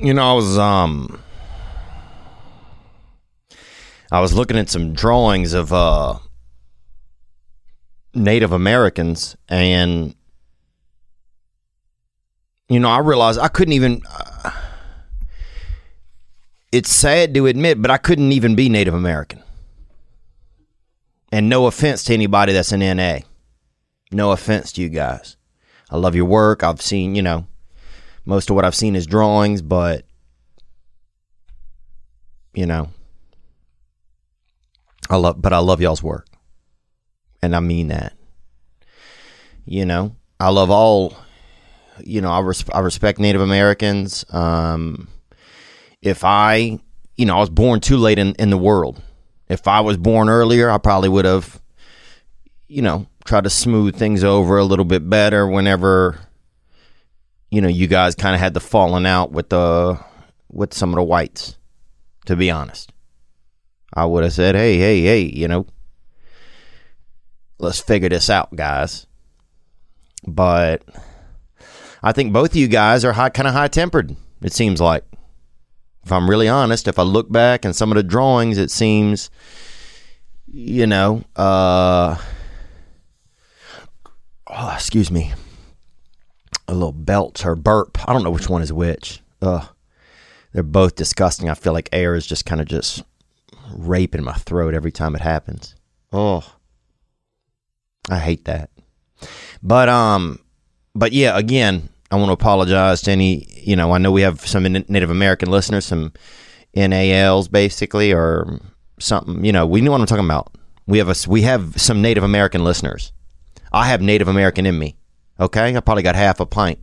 You know, I was um I was looking at some drawings of uh Native Americans and you know, I realized I couldn't even uh, it's sad to admit, but I couldn't even be Native American. And no offense to anybody that's an NA. No offense to you guys. I love your work. I've seen, you know, most of what I've seen is drawings, but you know, I love, but I love y'all's work, and I mean that. You know, I love all. You know, I res- I respect Native Americans. Um, if I, you know, I was born too late in, in the world. If I was born earlier, I probably would have, you know, tried to smooth things over a little bit better whenever, you know, you guys kind of had the falling out with the with some of the whites. To be honest, I would have said, "Hey, hey, hey, you know, let's figure this out, guys." But I think both of you guys are high, kind of high tempered. It seems like if I'm really honest, if I look back and some of the drawings, it seems, you know, uh, oh, excuse me, a little belch or burp. I don't know which one is which. Ugh. They're both disgusting. I feel like air is just kind of just raping my throat every time it happens. Oh, I hate that. But um, but yeah, again, I want to apologize to any. You know, I know we have some Native American listeners, some NALs basically, or something. You know, we know what I'm talking about. We have a we have some Native American listeners. I have Native American in me. Okay, I probably got half a pint.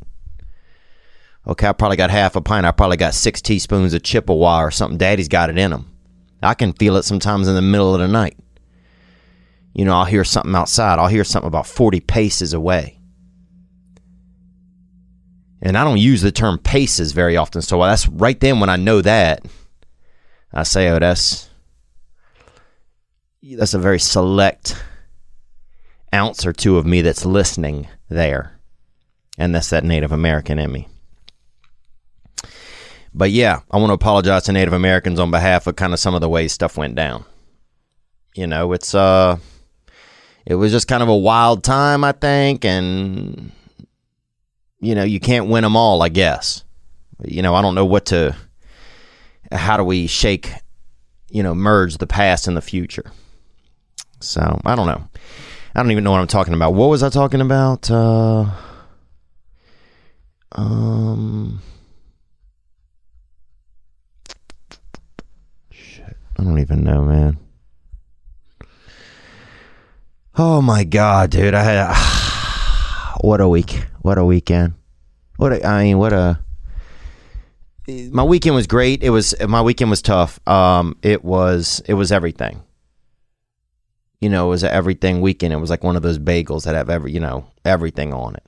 Okay, I probably got half a pint. I probably got six teaspoons of Chippewa or something. Daddy's got it in him. I can feel it sometimes in the middle of the night. You know, I'll hear something outside. I'll hear something about 40 paces away. And I don't use the term paces very often. So that's right then when I know that, I say, oh, that's that's a very select ounce or two of me that's listening there. And that's that Native American in me. But yeah, I want to apologize to Native Americans on behalf of kind of some of the ways stuff went down. You know, it's uh it was just kind of a wild time, I think, and you know, you can't win them all, I guess. You know, I don't know what to how do we shake, you know, merge the past and the future. So, I don't know. I don't even know what I'm talking about. What was I talking about? Uh um shit, I don't even know, man. Oh my god, dude! I had what a week. What a weekend. What a, I mean, what a. My weekend was great. It was my weekend was tough. Um, it was it was everything. You know, it was everything weekend. It was like one of those bagels that have every you know everything on it.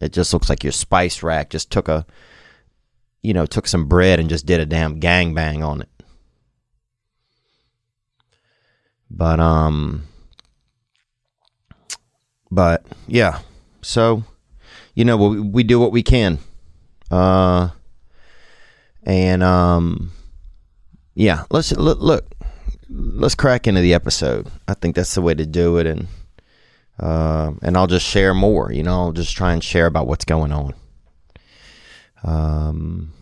It just looks like your spice rack just took a, you know, took some bread and just did a damn gangbang on it. But um but yeah. So you know, we, we do what we can. Uh and um yeah, let's look let's crack into the episode. I think that's the way to do it and uh, and I'll just share more, you know, I'll just try and share about what's going on. Um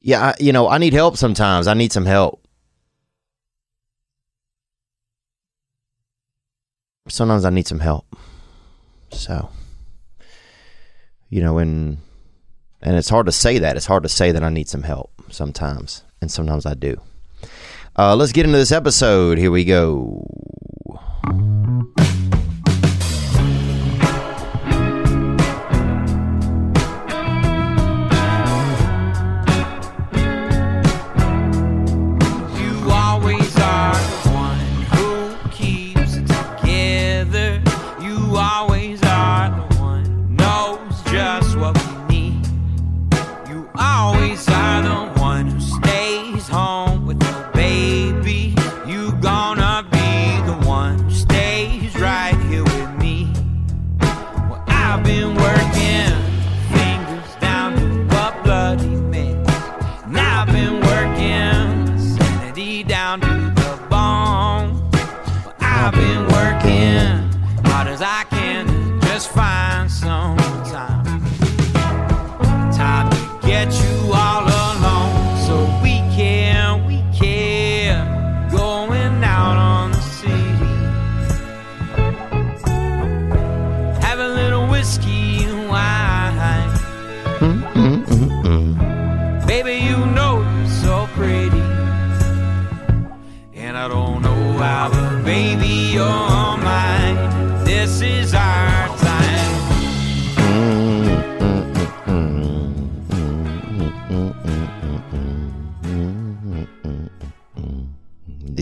yeah, I, you know, I need help sometimes. I need some help. Sometimes I need some help. So, you know, and and it's hard to say that. It's hard to say that I need some help sometimes, and sometimes I do. Uh, let's get into this episode. Here we go.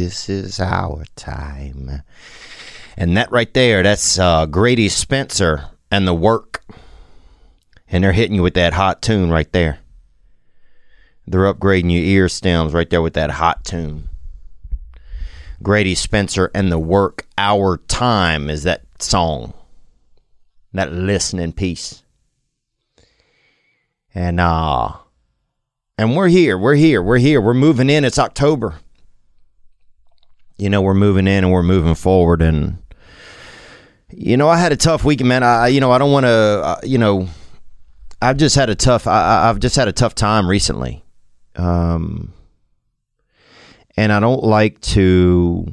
This is our time. And that right there, that's uh, Grady Spencer and the work. And they're hitting you with that hot tune right there. They're upgrading your ear stems right there with that hot tune. Grady Spencer and the work. Our time is that song. That listening piece. And uh and we're here. We're here. We're here. We're moving in. It's October. You know, we're moving in and we're moving forward and you know, I had a tough week, man. I you know, I don't want to uh, you know, I've just had a tough I, I've just had a tough time recently. Um and I don't like to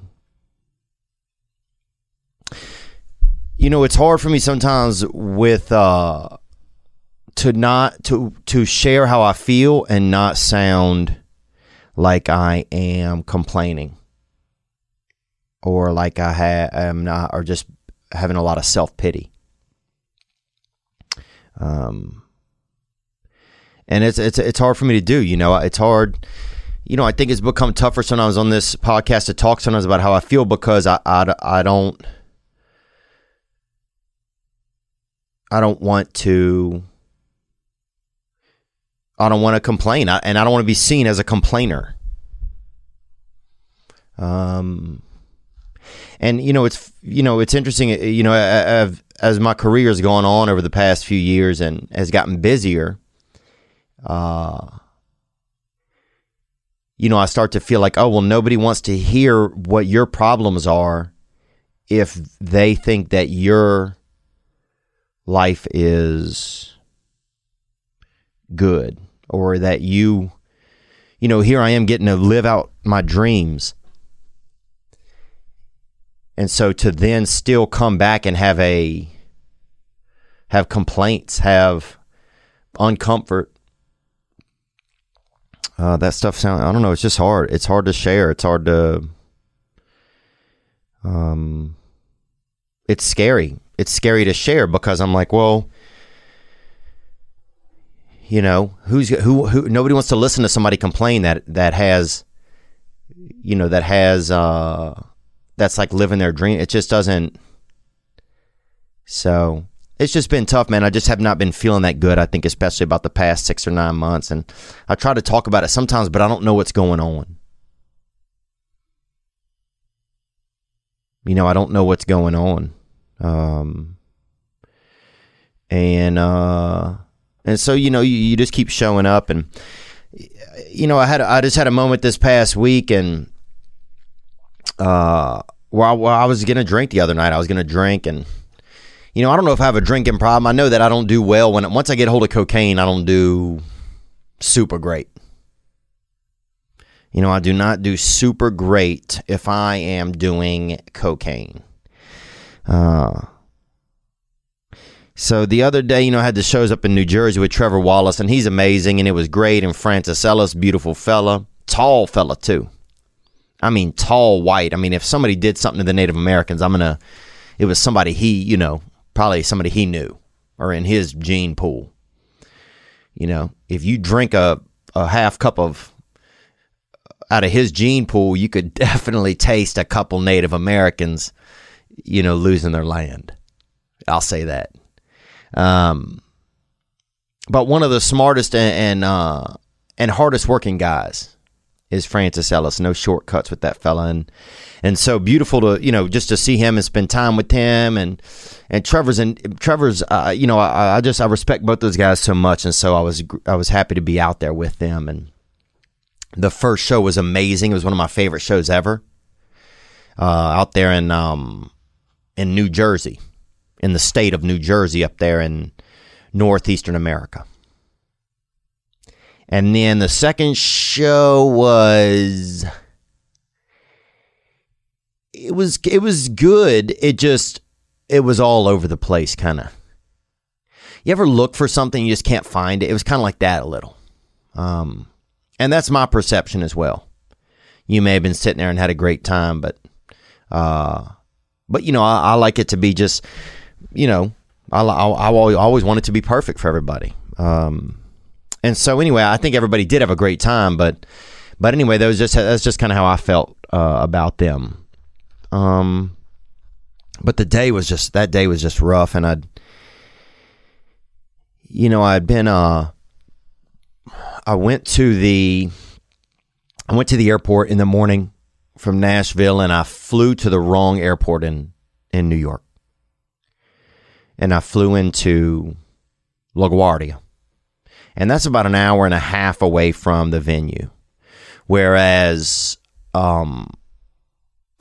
you know, it's hard for me sometimes with uh to not to to share how I feel and not sound like I am complaining or like I ha- am not or just having a lot of self pity. Um, and it's it's it's hard for me to do. You know, it's hard. You know, I think it's become tougher sometimes on this podcast to talk sometimes about how I feel because I I, I don't I don't want to. I don't want to complain, I, and I don't want to be seen as a complainer. Um, and you know, it's you know, it's interesting. You know, as, as my career has gone on over the past few years and has gotten busier, uh, you know, I start to feel like, oh well, nobody wants to hear what your problems are if they think that your life is good or that you you know here i am getting to live out my dreams and so to then still come back and have a have complaints have uncomfort uh, that stuff sound i don't know it's just hard. It's hard to share. It's hard to um it's scary. It's scary to share because i'm like well you know who's who who nobody wants to listen to somebody complain that that has you know that has uh that's like living their dream. It just doesn't so it's just been tough man. I just have not been feeling that good i think especially about the past six or nine months and i try to talk about it sometimes but i don't know what's going on. You know i don't know what's going on. Um and uh and so you know you, you just keep showing up and you know i had i just had a moment this past week and uh I, I was gonna drink the other night i was gonna drink and you know i don't know if i have a drinking problem i know that i don't do well when once i get hold of cocaine i don't do super great you know i do not do super great if i am doing cocaine uh so the other day, you know, I had the shows up in New Jersey with Trevor Wallace, and he's amazing, and it was great. And Francis Ellis, beautiful fella, tall fella too. I mean, tall, white. I mean, if somebody did something to the Native Americans, I'm gonna. It was somebody he, you know, probably somebody he knew or in his gene pool. You know, if you drink a a half cup of out of his gene pool, you could definitely taste a couple Native Americans, you know, losing their land. I'll say that. Um, but one of the smartest and and, uh, and hardest working guys is Francis Ellis. No shortcuts with that fella, and and so beautiful to you know just to see him and spend time with him and and Trevor's and Trevor's. Uh, you know, I, I just I respect both those guys so much, and so I was I was happy to be out there with them and The first show was amazing. It was one of my favorite shows ever. Uh, out there in um, in New Jersey, in the state of New Jersey, up there in northeastern America. And then the second show was it was it was good. It just it was all over the place kind of. You ever look for something you just can't find it? It was kind of like that a little. Um and that's my perception as well. You may have been sitting there and had a great time, but uh but you know, I, I like it to be just you know, I, I, I always want it to be perfect for everybody. Um, and so anyway, I think everybody did have a great time, but but anyway, that was just that's just kind of how I felt uh, about them. Um, but the day was just that day was just rough, and I'd you know I'd been uh I went to the I went to the airport in the morning from Nashville, and I flew to the wrong airport in in New York and I flew into LaGuardia. And that's about an hour and a half away from the venue. Whereas um,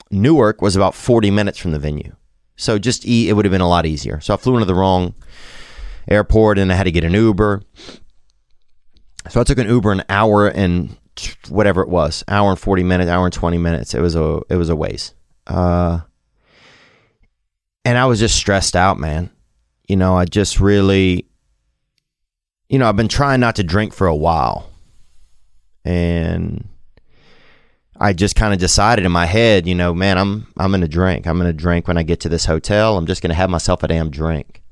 Newark was about 40 minutes from the venue. So just e- it would have been a lot easier. So I flew into the wrong airport and I had to get an Uber. So I took an Uber an hour and whatever it was, hour and 40 minutes, hour and 20 minutes. It was a it was a waste. Uh, and I was just stressed out, man you know, I just really, you know, I've been trying not to drink for a while. And I just kind of decided in my head, you know, man, I'm I'm gonna drink. I'm gonna drink when I get to this hotel. I'm just gonna have myself a damn drink.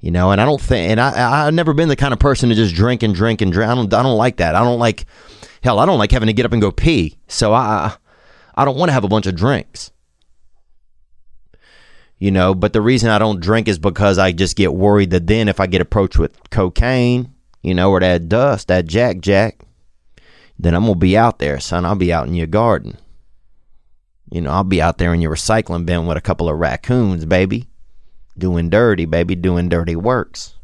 You know, and I don't think, and I I've never been the kind of person to just drink and drink and drink. I don't I don't like that. I don't like, hell, I don't like having to get up and go pee. So I I don't want to have a bunch of drinks you know. But the reason I don't drink is because I just get worried that then if I get approached with cocaine, you know, or that dust, that Jack Jack, then I'm gonna be out there, son. I'll be out in your garden. You know, I'll be out there in your recycling bin with a couple of raccoons, baby. Doing dirty, baby, doing dirty works.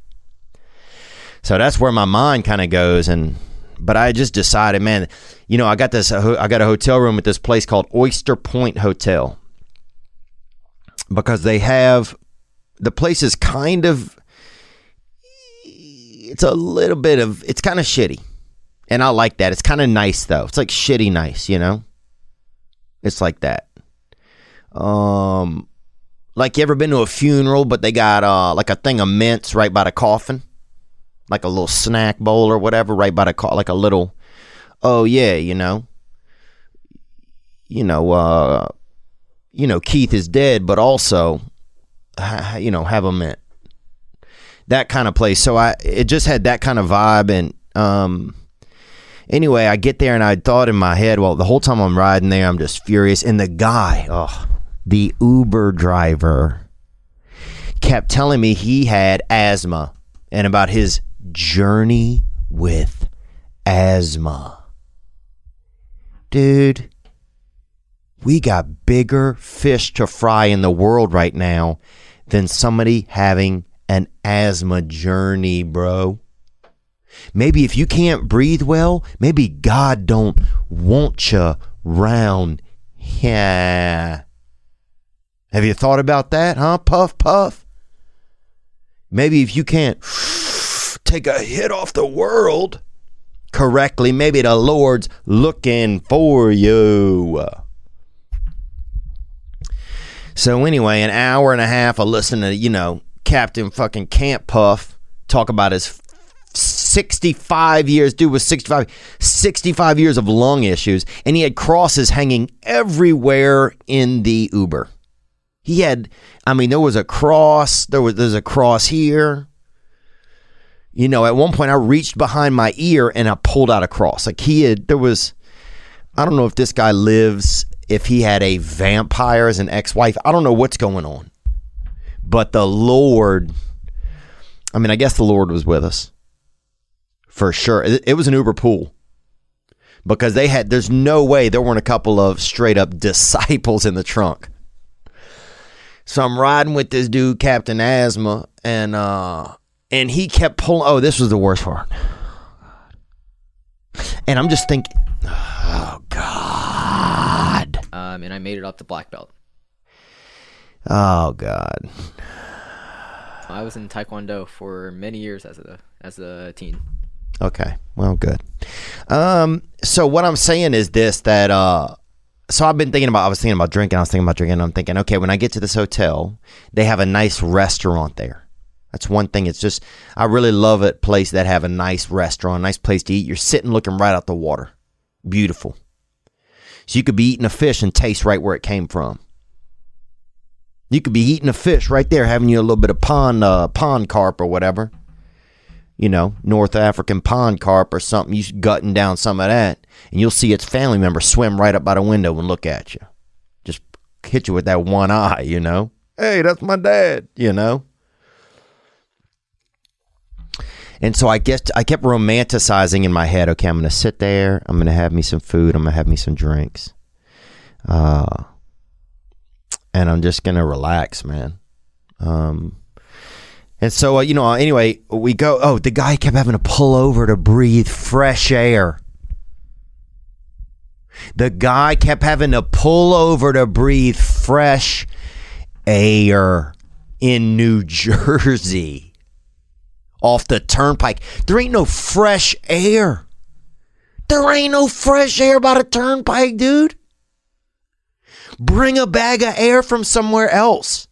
So that's where my mind kind of goes and but I just decided, man, you know, I got this I got a hotel room at this place called Oyster Point Hotel because they have the place is kind of it's a little bit of it's kind of shitty. And I like that. It's kind of nice though. It's like shitty nice, you know? It's like that. Um like you ever been to a funeral but they got uh like a thing of mints right by the coffin? Like a little snack bowl or whatever right by the co- like a little oh yeah, you know. You know, uh you know, Keith is dead, but also, you know, have a mint. That kind of place. So I, it just had that kind of vibe. And, um, anyway, I get there and I thought in my head, well, the whole time I'm riding there, I'm just furious. And the guy, oh, the Uber driver kept telling me he had asthma and about his journey with asthma. Dude, we got bigger fish to fry in the world right now than somebody having an asthma journey, bro. Maybe if you can't breathe well, maybe God don't want you round here. Have you thought about that, huh? Puff, puff. Maybe if you can't take a hit off the world correctly, maybe the Lord's looking for you. So anyway, an hour and a half of listening to you know Captain fucking Camp Puff talk about his 65 years, dude was 65, 65 years of lung issues, and he had crosses hanging everywhere in the Uber. He had, I mean, there was a cross, there was there's a cross here. You know, at one point I reached behind my ear and I pulled out a cross. Like he had, there was, I don't know if this guy lives if he had a vampire as an ex-wife. I don't know what's going on. But the Lord I mean, I guess the Lord was with us. For sure. It, was an Uber pool. Because they had there's no way there weren't a couple of straight up disciples in the trunk. So I'm riding with this dude, Captain Asthma, and uh and he kept pulling oh, this was the worst part. And I'm just thinking, oh God. Um, and I made it up to black belt. Oh God. I was in Taekwondo for many years as a as a teen. Okay. Well, good. Um, so what I'm saying is this that uh so I've been thinking about I was thinking about drinking, I was thinking about drinking, I'm thinking, okay, when I get to this hotel, they have a nice restaurant there. That's one thing. It's just I really love it place that have a nice restaurant, nice place to eat. You're sitting looking right out the water. Beautiful. So you could be eating a fish and taste right where it came from. You could be eating a fish right there, having you a little bit of pond uh, pond carp or whatever you know, North African pond carp or something, you gutting down some of that, and you'll see its family member swim right up by the window and look at you. Just hit you with that one eye, you know. Hey, that's my dad, you know. And so I guess I kept romanticizing in my head, okay, I'm going to sit there, I'm going to have me some food, I'm going to have me some drinks. Uh and I'm just going to relax, man. Um and so, uh, you know, anyway, we go. Oh, the guy kept having to pull over to breathe fresh air. The guy kept having to pull over to breathe fresh air in New Jersey off the turnpike. There ain't no fresh air. There ain't no fresh air by the turnpike, dude. Bring a bag of air from somewhere else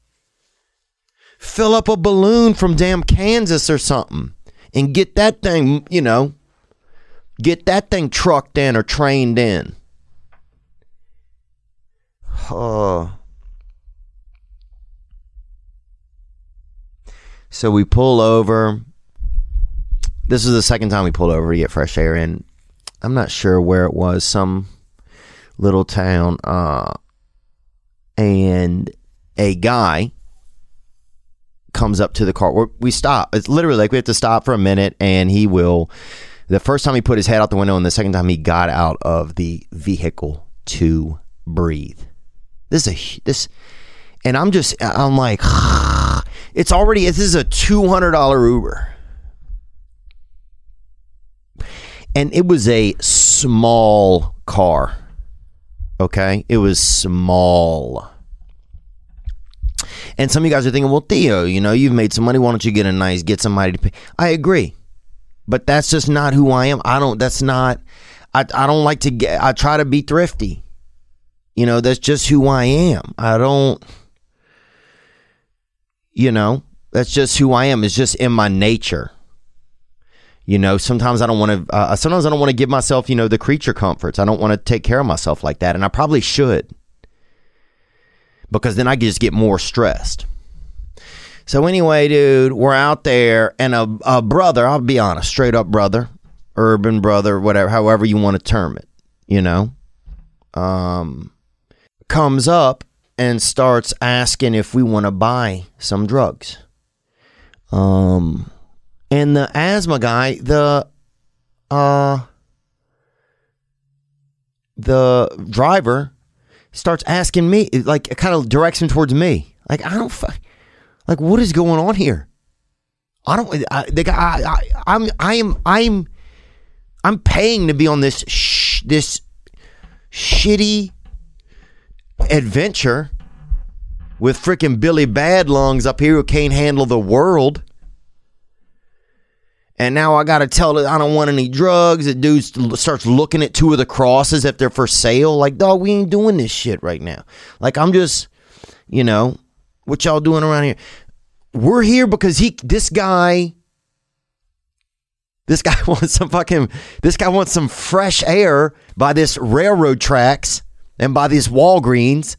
fill up a balloon from damn Kansas or something and get that thing, you know, get that thing trucked in or trained in. Oh. So we pull over. This is the second time we pulled over to get fresh air in. I'm not sure where it was, some little town. Uh, and a guy comes up to the car. we stop. It's literally like we have to stop for a minute, and he will. The first time he put his head out the window, and the second time he got out of the vehicle to breathe. This is a this, and I'm just I'm like, it's already this is a two hundred dollar Uber, and it was a small car. Okay, it was small. And some of you guys are thinking, well, Theo, you know, you've made some money. Why don't you get a nice, get somebody to pay? I agree. But that's just not who I am. I don't, that's not, I, I don't like to get, I try to be thrifty. You know, that's just who I am. I don't, you know, that's just who I am. It's just in my nature. You know, sometimes I don't want to, uh, sometimes I don't want to give myself, you know, the creature comforts. I don't want to take care of myself like that. And I probably should because then I just get more stressed. So anyway, dude, we're out there, and a, a brother, I'll be honest, straight up brother, urban brother, whatever, however you want to term it, you know, um, comes up and starts asking if we want to buy some drugs. Um, and the asthma guy, the uh, the driver starts asking me, like, kind of directs him towards me. Like, I don't, like, what is going on here? I don't, I, the guy, I, I, I'm, I am, I'm, I'm paying to be on this, sh- this shitty adventure with freaking Billy Badlungs up here who can't handle the world. And now I got to tell it I don't want any drugs. The dude starts looking at two of the crosses if they're for sale. Like, dog, we ain't doing this shit right now. Like, I'm just, you know, what y'all doing around here? We're here because he, this guy, this guy wants some fucking, this guy wants some fresh air by this railroad tracks and by these Walgreens.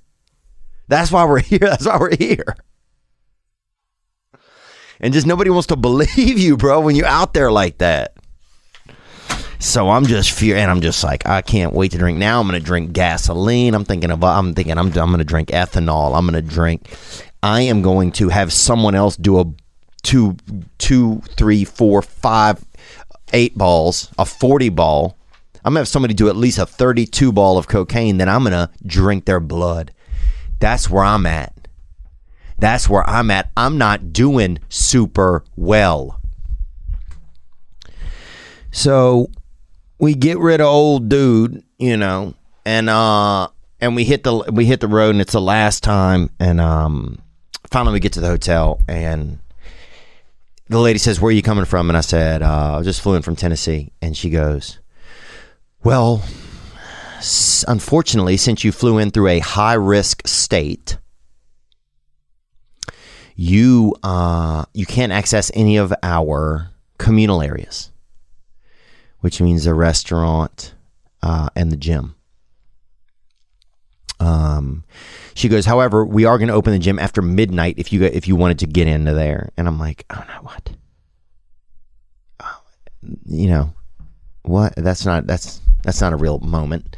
That's why we're here. That's why we're here and just nobody wants to believe you, bro, when you're out there like that. So I'm just fear, and I'm just like I can't wait to drink. Now I'm gonna drink gasoline. I'm thinking of, I'm thinking I'm. I'm gonna drink ethanol. I'm gonna drink. I am going to have someone else do a two, two, three, four, five, eight balls, a forty ball. I'm gonna have somebody do at least a 32 ball of cocaine. Then I'm gonna drink their blood. That's where I'm at. That's where I'm at. I'm not doing super well. So we get rid of old dude, you know, and uh and we hit the we hit the road and it's the last time and um finally we get to the hotel and the lady says, "Where are you coming from?" And I said, uh, "I just flew in from Tennessee." And she goes, "Well, unfortunately, since you flew in through a high risk state, you uh, you can't access any of our communal areas, which means the restaurant uh, and the gym." Um, she goes, however, we are going to open the gym after midnight if you go- if you wanted to get into there. And I'm like, oh no, what? Oh, you know, what? That's not that's that's not a real moment.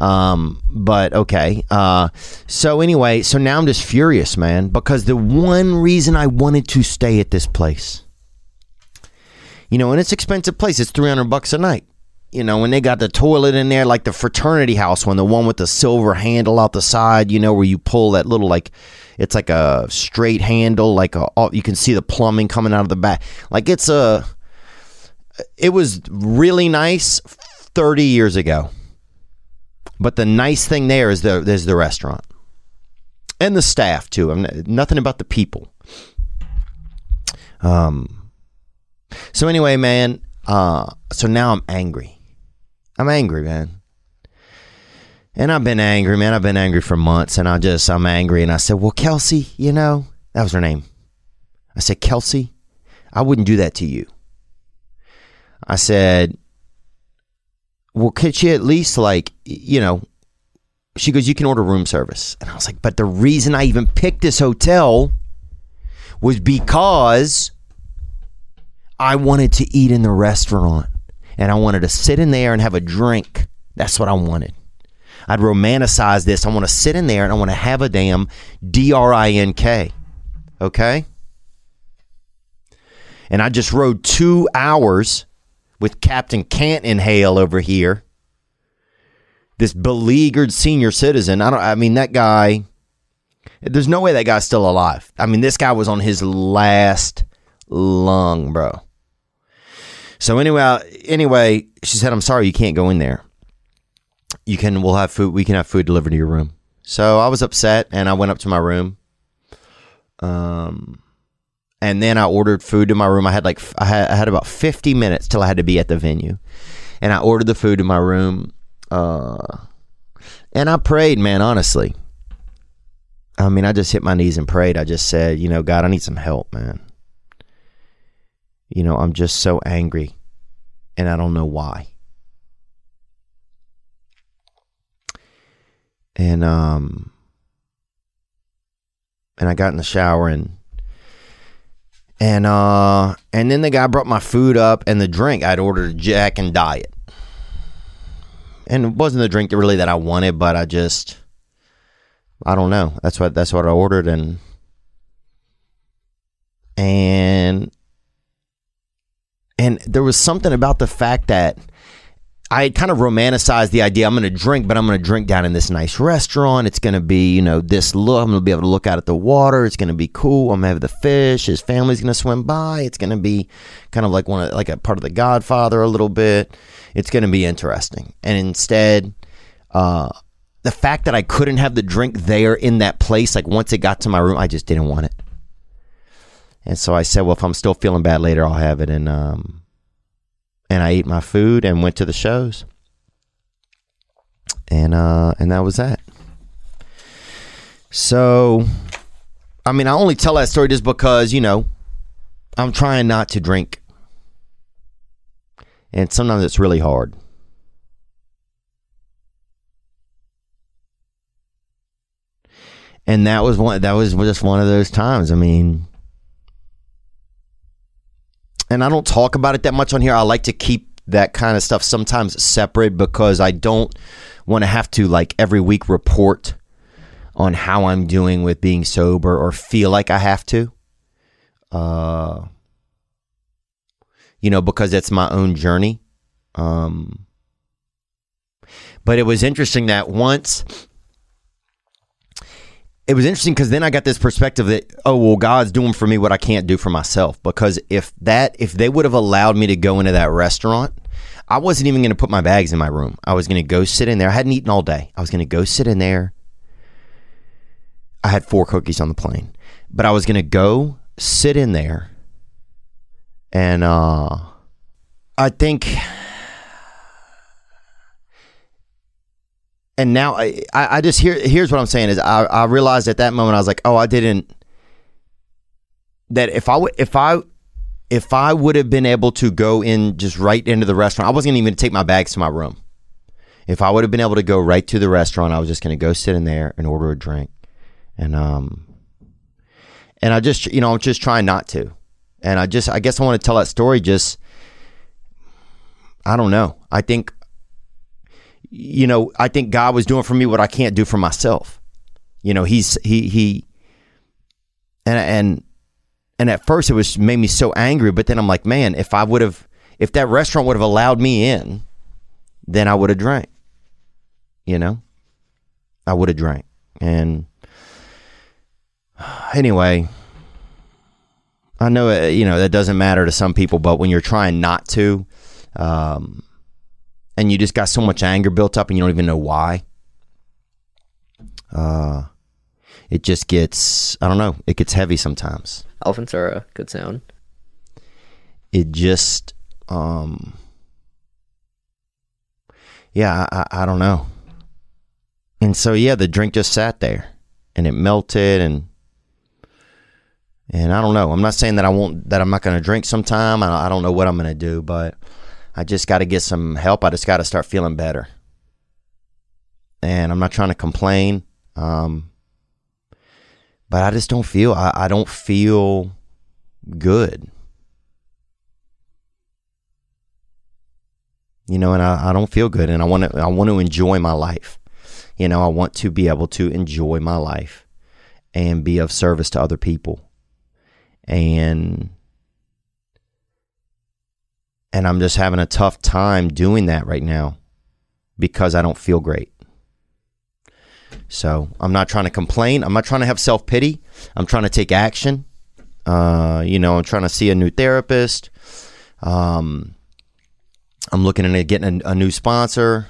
Um, but okay. Uh, so anyway, so now I'm just furious, man, because the one reason I wanted to stay at this place, you know, and it's expensive place. It's 300 bucks a night you know, when they got the toilet in there, like the fraternity house one, the one with the silver handle out the side, you know, where you pull that little like, it's like a straight handle, like a you can see the plumbing coming out of the back. Like it's a, it was really nice thirty years ago, but the nice thing there is the there's the restaurant and the staff too. I'm not, nothing about the people. Um. So anyway, man. Uh. So now I'm angry. I'm angry, man. And I've been angry, man. I've been angry for months, and I just I'm angry. And I said, "Well, Kelsey, you know that was her name." I said, "Kelsey, I wouldn't do that to you." I said, "Well, could she at least like you know?" She goes, "You can order room service," and I was like, "But the reason I even picked this hotel was because I wanted to eat in the restaurant." and I wanted to sit in there and have a drink. That's what I wanted. I'd romanticize this. I want to sit in there and I want to have a damn D R I N K. Okay? And I just rode two hours with Captain Can't Inhale over here. This beleaguered senior citizen. I don't I mean that guy there's no way that guy's still alive. I mean, this guy was on his last lung, bro. So anyway, anyway, she said, "I'm sorry, you can't go in there. You can. We'll have food. We can have food delivered to your room." So I was upset, and I went up to my room. Um, and then I ordered food to my room. I had like I had, I had about 50 minutes till I had to be at the venue, and I ordered the food to my room. Uh, and I prayed, man. Honestly, I mean, I just hit my knees and prayed. I just said, you know, God, I need some help, man you know, I'm just so angry and I don't know why. And um and I got in the shower and and uh and then the guy brought my food up and the drink. I'd ordered Jack and Diet. And it wasn't the drink that really that I wanted, but I just I don't know. That's what that's what I ordered and and and there was something about the fact that I kind of romanticized the idea I'm going to drink, but I'm going to drink down in this nice restaurant. It's going to be, you know, this look. I'm going to be able to look out at the water. It's going to be cool. I'm going to have the fish. His family's going to swim by. It's going to be kind of like one of, like a part of the Godfather a little bit. It's going to be interesting. And instead, uh, the fact that I couldn't have the drink there in that place, like once it got to my room, I just didn't want it. And so I said, well, if I'm still feeling bad later, I'll have it. And um, and I ate my food and went to the shows. And uh, and that was that. So, I mean, I only tell that story just because you know I'm trying not to drink, and sometimes it's really hard. And that was one. That was just one of those times. I mean, and I don't talk about it that much on here. I like to keep that kind of stuff sometimes separate because I don't want to have to like every week report on how I'm doing with being sober or feel like I have to. Uh you know, because it's my own journey. Um but it was interesting that once it was interesting because then I got this perspective that oh well God's doing for me what I can't do for myself because if that if they would have allowed me to go into that restaurant I wasn't even going to put my bags in my room. I was going to go sit in there. I hadn't eaten all day. I was going to go sit in there. I had four cookies on the plane, but I was going to go sit in there. And uh, I think, and now I, I just hear here's what I'm saying is I, I realized at that moment I was like, oh, I didn't. That if I would if I if I would have been able to go in just right into the restaurant, I wasn't even going to take my bags to my room. If I would have been able to go right to the restaurant, I was just going to go sit in there and order a drink, and um, and I just you know I'm just trying not to, and I just I guess I want to tell that story. Just I don't know. I think you know I think God was doing for me what I can't do for myself. You know He's he he and and and at first it was made me so angry but then i'm like man if i would have if that restaurant would have allowed me in then i would have drank you know i would have drank and anyway i know uh, you know that doesn't matter to some people but when you're trying not to um, and you just got so much anger built up and you don't even know why uh, it just gets i don't know it gets heavy sometimes. Elephants are a good sound. it just um yeah I, I, I don't know. And so yeah the drink just sat there and it melted and and i don't know. I'm not saying that i won't that i'm not going to drink sometime. I, I don't know what i'm going to do but i just got to get some help. I just got to start feeling better. And i'm not trying to complain um but i just don't feel i, I don't feel good. You know, and I, I don't feel good, and I want to I want to enjoy my life. You know, I want to be able to enjoy my life and be of service to other people, and and I'm just having a tough time doing that right now because I don't feel great. So I'm not trying to complain. I'm not trying to have self pity. I'm trying to take action. Uh, you know, I'm trying to see a new therapist. Um, I'm looking into getting a, a new sponsor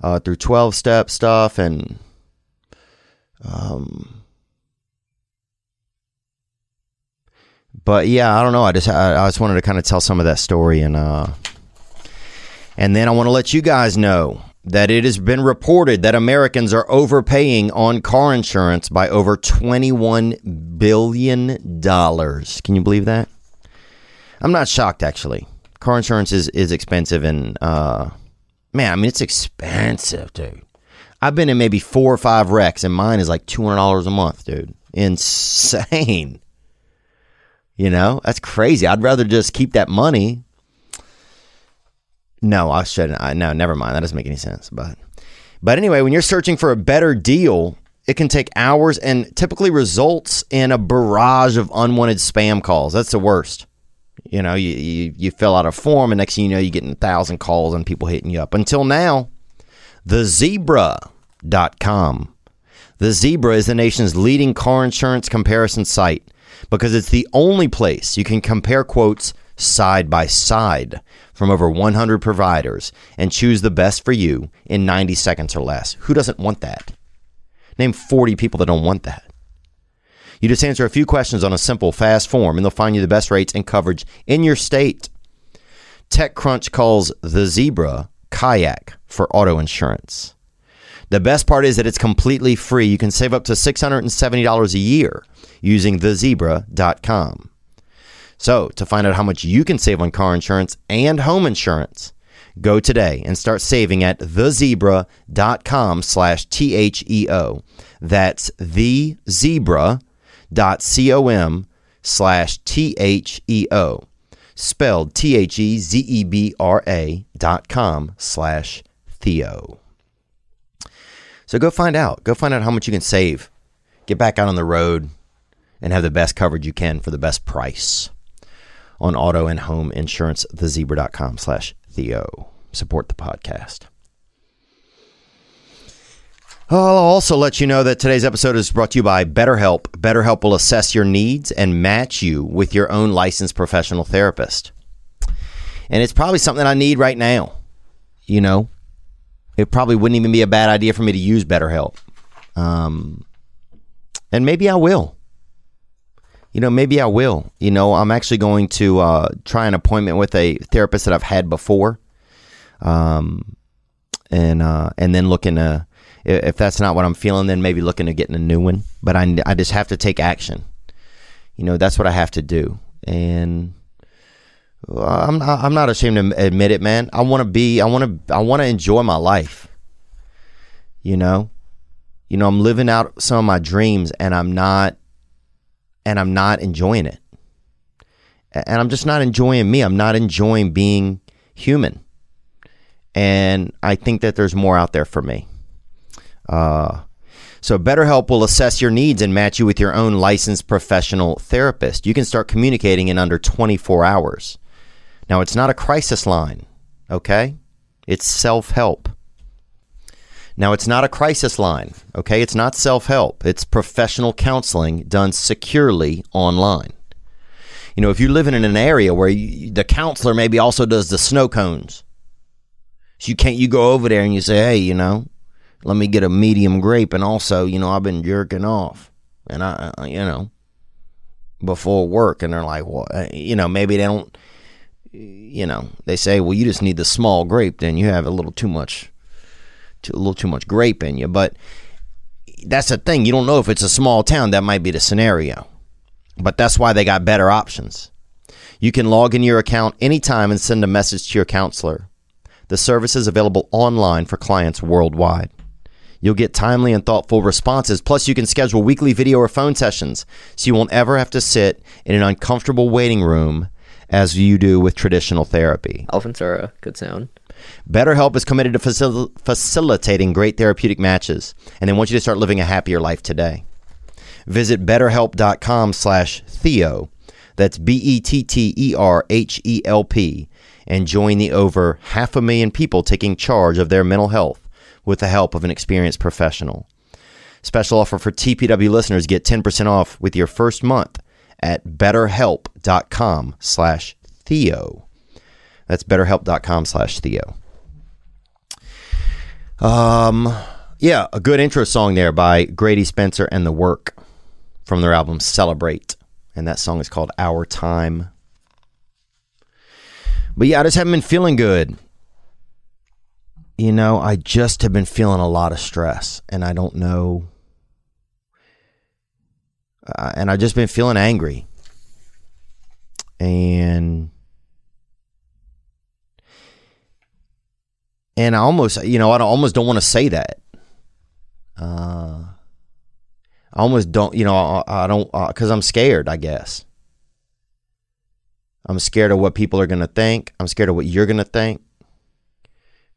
uh, through 12 step stuff and um but yeah, I don't know. I just I, I just wanted to kind of tell some of that story and uh and then I want to let you guys know that it has been reported that Americans are overpaying on car insurance by over 21 billion dollars. Can you believe that? I'm not shocked actually car insurance is is expensive and uh man i mean it's expensive dude i've been in maybe four or five wrecks and mine is like $200 a month dude insane you know? That's crazy. I'd rather just keep that money. No i shouldn't. I no never mind. That doesn't make any sense but but anyway when you're searching for a better deal it can take hours and typically results in a barrage of unwanted spam calls. That's the worst. You know, you, you, you fill out a form, and next thing you know, you're getting a thousand calls and people hitting you up. Until now, thezebra.com. The Zebra is the nation's leading car insurance comparison site because it's the only place you can compare quotes side by side from over 100 providers and choose the best for you in 90 seconds or less. Who doesn't want that? Name 40 people that don't want that. You just answer a few questions on a simple, fast form, and they'll find you the best rates and coverage in your state. TechCrunch calls the Zebra Kayak for auto insurance. The best part is that it's completely free. You can save up to $670 a year using thezebra.com. So, to find out how much you can save on car insurance and home insurance, go today and start saving at thezebra.com slash T-H-E-O. That's thezebra.com com slash T-H-E-O, spelled T-H-E-Z-E-B-R-A dot com slash Theo. So go find out. Go find out how much you can save. Get back out on the road and have the best coverage you can for the best price on auto and home insurance, thezebra.com slash Theo. Support the podcast. I'll also let you know that today's episode is brought to you by BetterHelp. BetterHelp will assess your needs and match you with your own licensed professional therapist. and it's probably something I need right now. You know, it probably wouldn't even be a bad idea for me to use BetterHelp. Um, and maybe I will. You know, maybe I will. You know, I'm actually going to uh, try an appointment with a therapist that I've had before, um, and uh, and then looking to if that's not what I'm feeling, then maybe looking to getting a new one. But I I just have to take action. You know, that's what I have to do, and I'm not, I'm not ashamed to admit it, man. I want to be. I want to. I want to enjoy my life. You know, you know, I'm living out some of my dreams, and I'm not and I'm not enjoying it. And I'm just not enjoying me. I'm not enjoying being human. And I think that there's more out there for me. Uh, so, BetterHelp will assess your needs and match you with your own licensed professional therapist. You can start communicating in under 24 hours. Now, it's not a crisis line, okay? It's self help. Now, it's not a crisis line, okay? It's not self help. It's professional counseling done securely online. You know, if you live in an area where you, the counselor maybe also does the snow cones, so you can't, you go over there and you say, hey, you know, let me get a medium grape, and also, you know, I've been jerking off, and I, you know, before work, and they're like, well, you know, maybe they don't, you know, they say, well, you just need the small grape, then you have a little too much a little too much grape in you. But that's the thing. You don't know if it's a small town. That might be the scenario. But that's why they got better options. You can log in your account anytime and send a message to your counselor. The service is available online for clients worldwide. You'll get timely and thoughtful responses. Plus, you can schedule weekly video or phone sessions so you won't ever have to sit in an uncomfortable waiting room as you do with traditional therapy. Elephants are a good sound. BetterHelp is committed to facil- facilitating great therapeutic matches, and they want you to start living a happier life today. Visit betterhelp.com slash Theo. That's B E T T E R H E L P. And join the over half a million people taking charge of their mental health with the help of an experienced professional. Special offer for TPW listeners get 10% off with your first month at betterhelp.com slash Theo. That's betterhelp.com slash Theo. Um, yeah, a good intro song there by Grady Spencer and The Work from their album Celebrate. And that song is called Our Time. But yeah, I just haven't been feeling good. You know, I just have been feeling a lot of stress and I don't know. Uh, and I've just been feeling angry. And and I almost, you know, I almost don't want to say that. Uh, I almost don't, you know, I, I don't, because uh, I'm scared, I guess. I'm scared of what people are to think. I'm scared of what you're to think.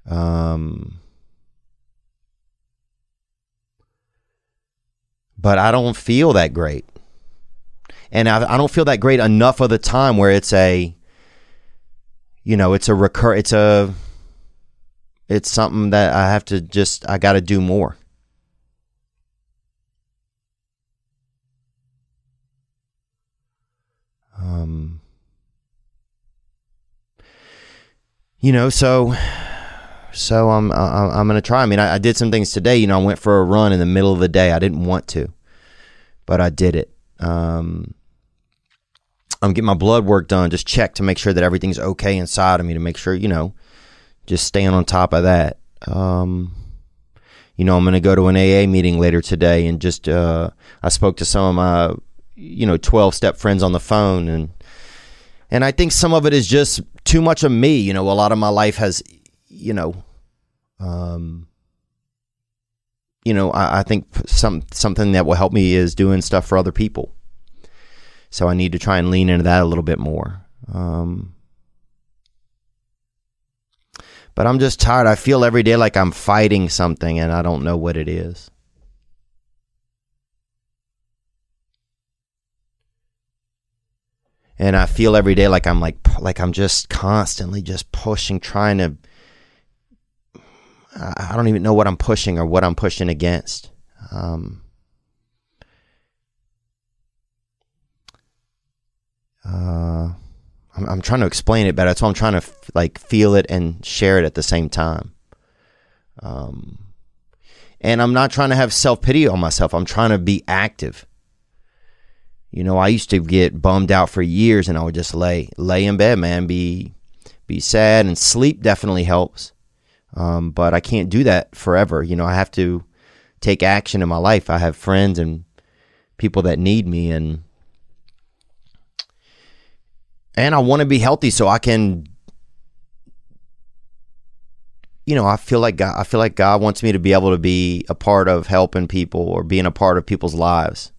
Um, but I don't feel that great. And I, I don't feel that great enough of the time where it's a, you know, it's a recur, it's a, it's something that I have to just I got to do more. Um you know, so so I'm I'm, I'm gonna try. I mean, I, I, did some things today. You know, I went for a run in the middle of the day. I didn't want to, but I did it. Um, I'm getting my blood work done. Just check to make sure that everything's okay inside of me. To make sure you know just staying on top of that. Um, you know, I'm going to go to an AA meeting later today, and just uh, I spoke to some of my, you know, 12 step friends on the phone, and and I think some of it is just too much of me. You know, a lot of my life has, you know, um, you know, I, I think some something that will help me is doing stuff for other people. So I need to try and lean into that a little bit more. Um, but I'm just tired. I feel every day like I'm fighting something and I don't know what it is. And I feel every day like I'm like like I'm just constantly just pushing trying to I don't even know what I'm pushing or what I'm pushing against. Um, uh, I'm, I'm trying to explain it better. That's why I'm trying to f- like feel it and share it at the same time. Um, and I'm not trying to have self pity on myself. I'm trying to be active. You know, I used to get bummed out for years, and I would just lay lay in bed, man, be be sad, and sleep definitely helps. Um, but I can't do that forever. You know, I have to take action in my life. I have friends and people that need me, and and I want to be healthy so I can you know, I feel like God, I feel like God wants me to be able to be a part of helping people or being a part of people's lives.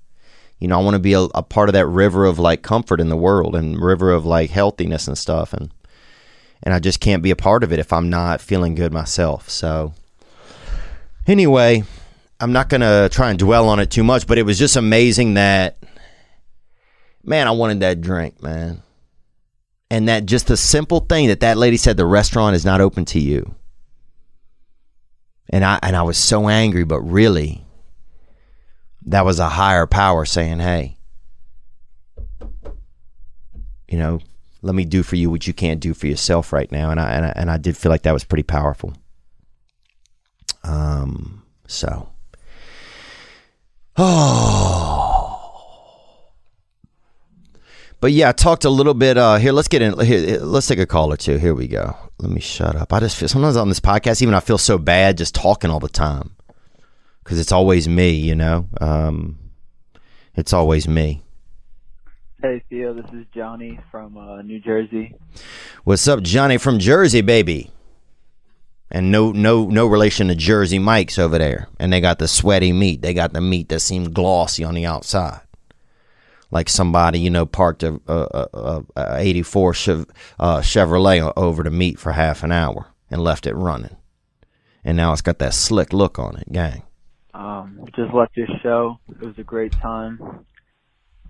You know, I want to be a, a part of that river of like comfort in the world and river of like healthiness and stuff and and I just can't be a part of it if I'm not feeling good myself. So anyway, I'm not going to try and dwell on it too much, but it was just amazing that man, I wanted that drink, man. And that just the simple thing that that lady said the restaurant is not open to you and I and I was so angry, but really, that was a higher power saying, "Hey, you know, let me do for you what you can't do for yourself right now." And I and I, and I did feel like that was pretty powerful. Um. So. Oh. But yeah, I talked a little bit. Uh, here, let's get in. Here, let's take a call or two. Here we go. Let me shut up. I just feel sometimes on this podcast, even I feel so bad just talking all the time because it's always me. You know, um, it's always me. Hey Theo, this is Johnny from uh, New Jersey. What's up, Johnny from Jersey, baby? And no, no, no relation to Jersey Mike's over there. And they got the sweaty meat. They got the meat that seemed glossy on the outside like somebody you know parked a, a, a, a 84 Chev, uh, Chevrolet over to meet for half an hour and left it running, and now it's got that slick look on it, gang. Um, just left your show. It was a great time.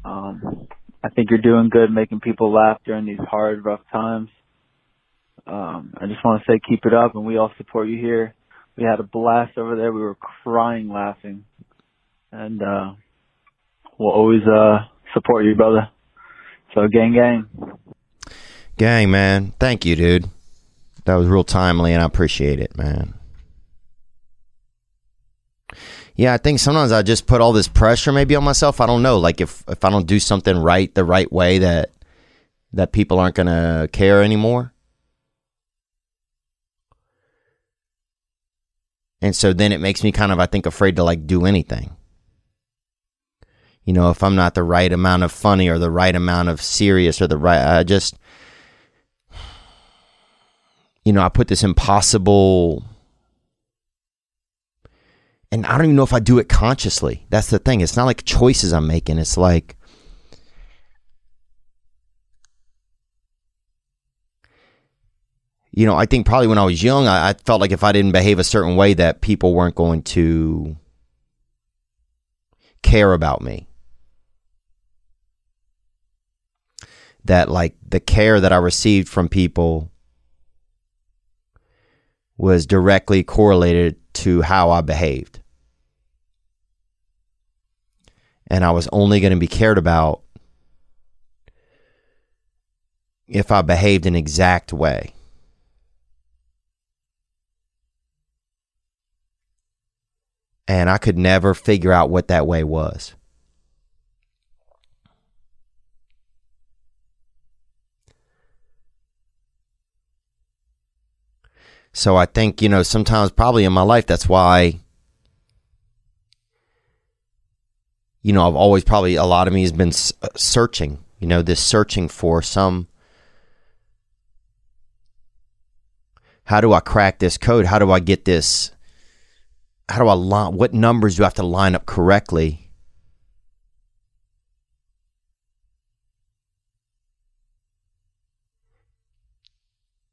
Um, I think you're doing good, making people laugh during these hard, rough times. Um, I just want to say keep it up, and we all support you here. We had a blast over there. We were crying, laughing, and uh, we'll always uh, support you, brother. So gang, gang. Gang, man. Thank you, dude. That was real timely, and I appreciate it, man. Yeah, I think sometimes I just put all this pressure maybe on myself. I don't know, like if if I don't do something right the right way, that that people aren't gonna care anymore. And so then it makes me kind of, I think, afraid to like do anything you know, if I'm not the right amount of funny or the right amount of serious or the right, I just, you know, I put this impossible, and I don't even know if I do it consciously. That's the thing. It's not like choices I'm making. It's like, you know, I think probably when I was young, I, I felt like if I didn't behave a certain way, that people weren't going to care about me. That like the care that I received from people was directly correlated to how I behaved. And I was only going to be cared about if I behaved an exact way. And I could never figure out what that way was. So I think, you know, sometimes probably in my life, that's why, you know, I've always probably, a lot of me has been uh, searching, you know, this searching for some, how do I crack this code? How do I get this? How do I line, what numbers do I have to line up correctly?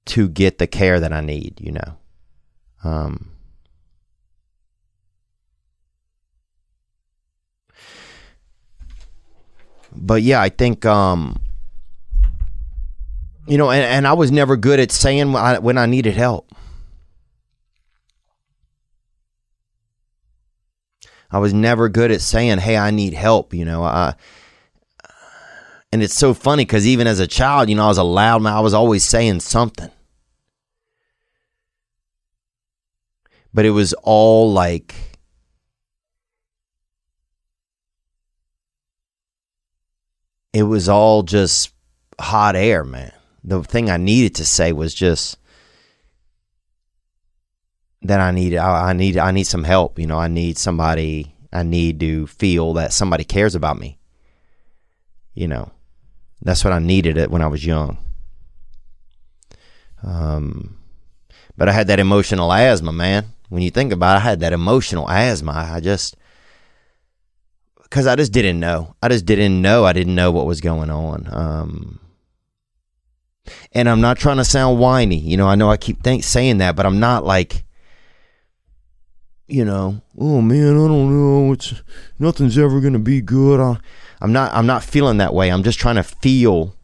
To get the care that I need, you know. Um, but yeah, I think, um, you know, and, and I was never good at saying when I, when I needed help. I was never good at saying, "Hey, I need help." You know, I And it's so funny because even as a child, you know, I was a loud man. I was always saying something. But it was all like it was all just hot air, man. The thing I needed to say was just that I need I, need I need some help. You know, I need somebody. I need to feel that somebody cares about me. You know, that's what I needed it when I was young. Um, but I had that emotional asthma, man. When you think about it, I had that emotional asthma. I just because I just didn't know. I just didn't know. I didn't know what was going on. Um, and I'm not trying to sound whiny. You know, I know I keep saying that, but I'm not like, you know, oh man, I don't know. It's nothing's ever gonna be good. I, I'm not. I'm not feeling that way. I'm just trying to feel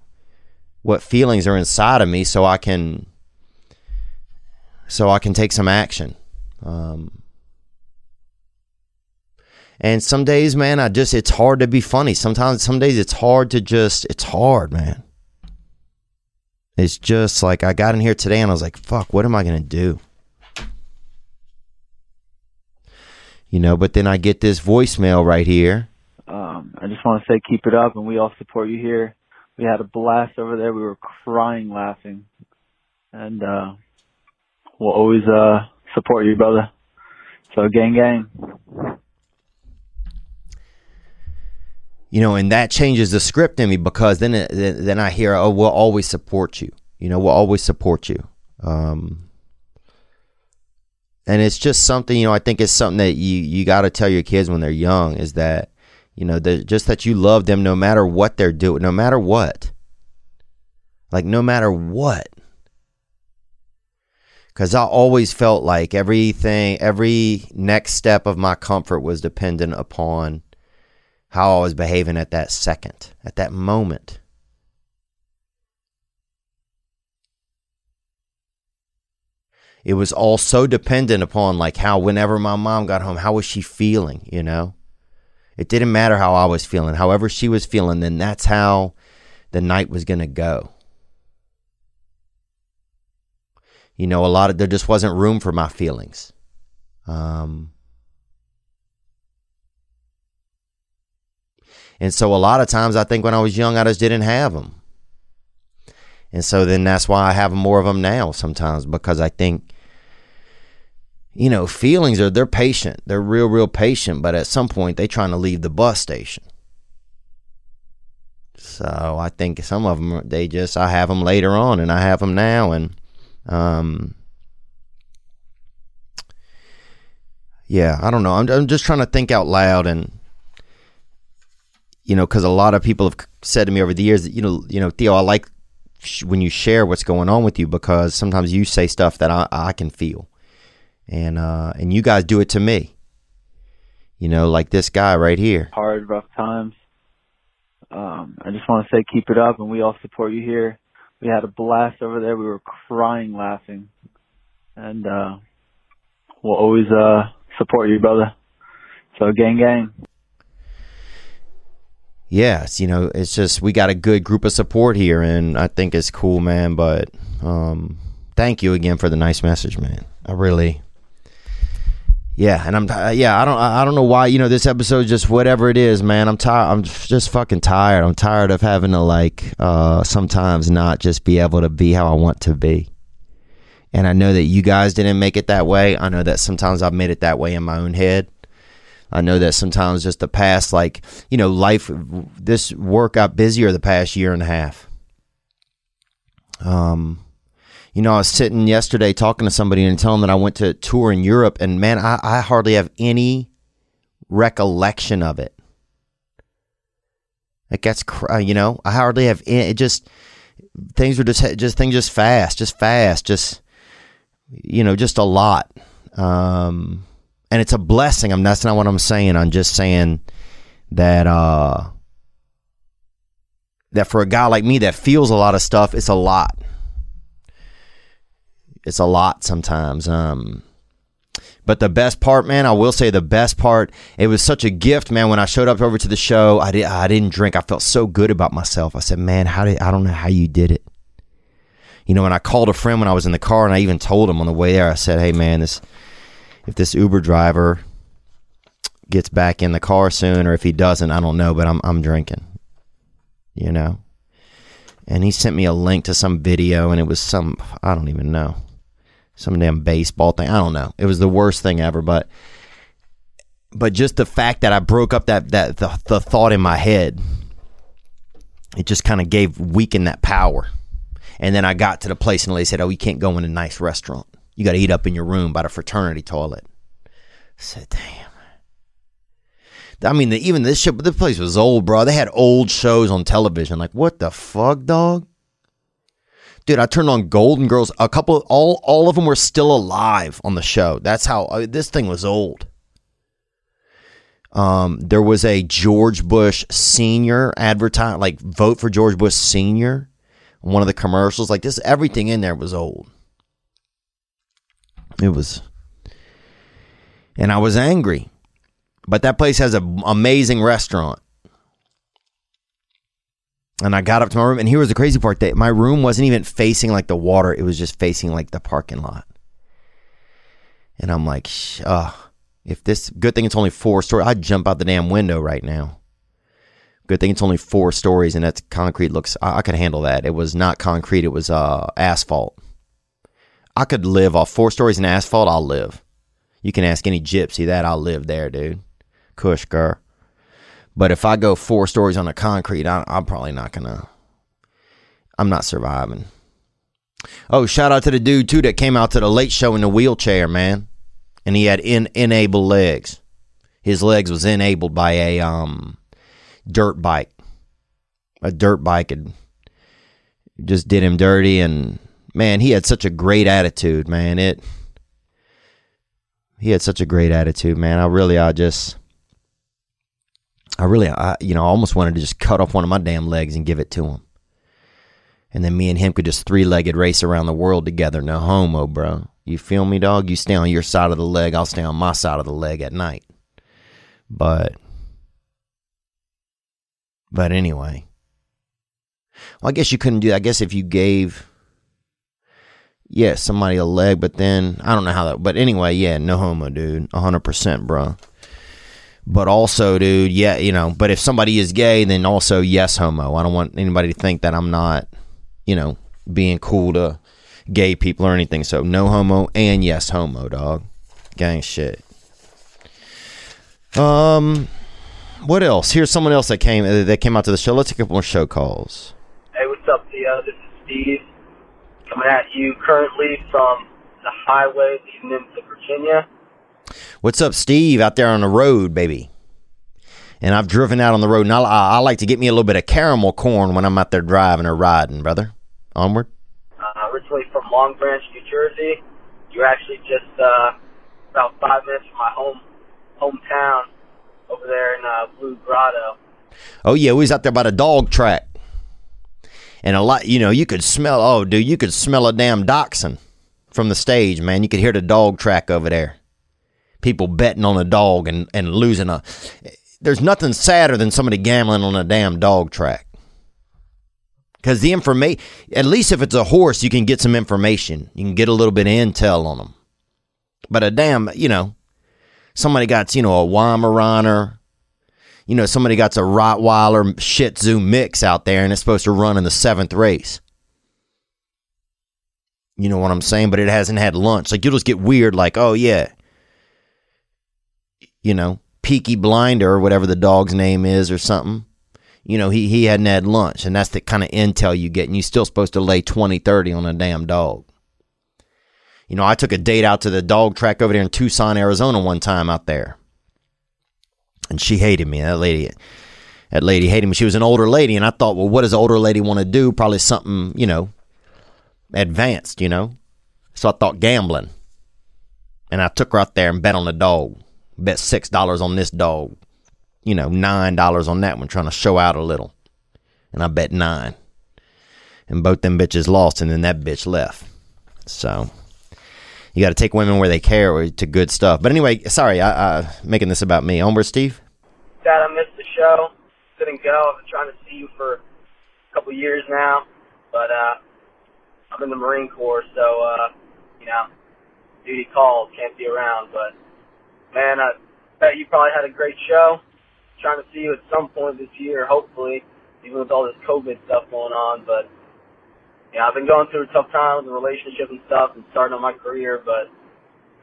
what feelings are inside of me, so I can, so I can take some action. Um, and some days, man, I just it's hard to be funny. Sometimes, some days it's hard to just it's hard, man. It's just like I got in here today and I was like, fuck, what am I gonna do? You know, but then I get this voicemail right here. Um, I just want to say keep it up, and we all support you here. We had a blast over there. We were crying laughing, and uh, we'll always uh, support you, brother. So gang, gang. you know, and that changes the script in me because then it, then I hear, oh, we'll always support you. You know, we'll always support you. Um, and it's just something, you know, I think it's something that you you got to tell your kids when they're young is that, you know, that just that you love them no matter what they're doing, no matter what. Like no matter what. Cuz I always felt like everything every next step of my comfort was dependent upon how I was behaving at that second, at that moment. It was all so dependent upon like how whenever my mom got home, how was she feeling, you know? It didn't matter how I was feeling. However she was feeling, then that's how the night was going to go. You know, a lot of there just wasn't room for my feelings. Um, And so a lot of times I think when I was young, I just didn't have them. And so then that's why I have more of them now sometimes because I think, you know, feelings are, they're patient. They're real, real patient. But at some point, they're trying to leave the bus station. So I think some of them, they just, I have them later on and I have them now. And, um, yeah, I don't know. I'm, I'm just trying to think out loud and, you know, because a lot of people have said to me over the years that you know, you know, Theo, I like sh- when you share what's going on with you because sometimes you say stuff that I, I can feel, and uh, and you guys do it to me. You know, like this guy right here. Hard, rough times. Um, I just want to say keep it up, and we all support you here. We had a blast over there. We were crying laughing, and uh, we'll always uh, support you, brother. So gang, gang Yes, you know, it's just we got a good group of support here, and I think it's cool, man. But um, thank you again for the nice message, man. I really, yeah, and I'm uh, yeah, I don't I don't know why you know this episode just whatever it is, man. I'm tired. I'm just fucking tired. I'm tired of having to like uh, sometimes not just be able to be how I want to be. And I know that you guys didn't make it that way. I know that sometimes I've made it that way in my own head. I know that sometimes just the past, like, you know, life, this work got busier the past year and a half. Um, you know, I was sitting yesterday talking to somebody and telling them that I went to a tour in Europe, and man, I, I hardly have any recollection of it. It gets, uh, you know, I hardly have any, it. Just things were just just things just fast, just fast, just you know, just a lot. Um, and it's a blessing. I'm that's not what I'm saying. I'm just saying that uh that for a guy like me that feels a lot of stuff, it's a lot. It's a lot sometimes. Um But the best part, man, I will say the best part, it was such a gift, man. When I showed up over to the show, I did I didn't drink. I felt so good about myself. I said, "Man, how did I don't know how you did it." You know, and I called a friend when I was in the car and I even told him on the way there. I said, "Hey, man, this if this Uber driver gets back in the car soon or if he doesn't, I don't know, but I'm I'm drinking." You know? And he sent me a link to some video and it was some I don't even know some damn baseball thing. I don't know. It was the worst thing ever, but but just the fact that I broke up that that the, the thought in my head, it just kind of gave weakened that power. And then I got to the place and they said, "Oh, you can't go in a nice restaurant. You got to eat up in your room by the fraternity toilet." I said, "Damn." I mean, the, even this shit, but the place was old, bro. They had old shows on television. Like, what the fuck, dog? Dude i turned on golden girls. A couple all all of them were still alive on the show. That's how uh, this thing was old. Um there was a george bush senior advertise like vote for george bush senior. One of the commercials like this everything in there was old. It was and i was angry. But that place has an amazing restaurant and I got up to my room, and here was the crazy part: that my room wasn't even facing like the water; it was just facing like the parking lot. And I'm like, uh, if this good thing it's only four stories, I'd jump out the damn window right now. Good thing it's only four stories, and that's concrete. Looks, I, I could handle that. It was not concrete; it was uh, asphalt. I could live off four stories in asphalt. I'll live. You can ask any gypsy that. I'll live there, dude. Kush girl. But if I go four stories on the concrete, I, I'm probably not gonna. I'm not surviving. Oh, shout out to the dude too that came out to the late show in the wheelchair, man, and he had in enabled legs. His legs was enabled by a um dirt bike. A dirt bike had just did him dirty, and man, he had such a great attitude, man. It. He had such a great attitude, man. I really, I just I really, I, you know, I almost wanted to just cut off one of my damn legs and give it to him. And then me and him could just three legged race around the world together. No homo, bro. You feel me, dog? You stay on your side of the leg, I'll stay on my side of the leg at night. But, but anyway. Well, I guess you couldn't do that. I guess if you gave, yeah, somebody a leg, but then, I don't know how that, but anyway, yeah, no homo, dude. 100%, bro. But also, dude, yeah, you know, but if somebody is gay, then also yes, homo. I don't want anybody to think that I'm not, you know, being cool to gay people or anything. So no homo and yes, homo, dog. Gang shit. Um, what else? Here's someone else that came uh, that came out to the show. Let's take a couple more show calls. Hey, what's up, Theo? This is Steve coming at you currently from the highway leading into Virginia. What's up, Steve? Out there on the road, baby. And I've driven out on the road, and I, I, I like to get me a little bit of caramel corn when I'm out there driving or riding, brother. Onward. Uh, originally from Long Branch, New Jersey. You're actually just uh, about five minutes from my home hometown over there in uh, Blue Grotto. Oh yeah, we was out there by the dog track, and a lot. You know, you could smell. Oh, dude, you could smell a damn dachshund from the stage, man. You could hear the dog track over there. People betting on a dog and and losing a. There's nothing sadder than somebody gambling on a damn dog track. Because the information, at least if it's a horse, you can get some information. You can get a little bit of intel on them. But a damn, you know, somebody got, you know, a Weimaraner, you know, somebody got a Rottweiler Shih Tzu mix out there and it's supposed to run in the seventh race. You know what I'm saying? But it hasn't had lunch. Like, you'll just get weird, like, oh, yeah. You know, Peaky Blinder or whatever the dog's name is or something. You know, he, he hadn't had lunch. And that's the kind of intel you get. And you're still supposed to lay 20, 30 on a damn dog. You know, I took a date out to the dog track over there in Tucson, Arizona one time out there. And she hated me. That lady that lady hated me. She was an older lady, and I thought, well, what does an older lady want to do? Probably something, you know, advanced, you know. So I thought gambling. And I took her out there and bet on the dog. Bet six dollars on this dog. You know, nine dollars on that one, trying to show out a little. And I bet nine. And both them bitches lost, and then that bitch left. So you got to take women where they care to good stuff. But anyway, sorry, I, I making this about me. Omar, Steve. Dad, I missed the show. Couldn't go. I've been trying to see you for a couple years now, but uh, I'm in the Marine Corps, so uh, you know, duty calls, can't be around. But man, I bet you probably had a great show. Trying to see you at some point this year, hopefully, even with all this COVID stuff going on. But yeah, I've been going through a tough time with the relationship and stuff, and starting on my career. But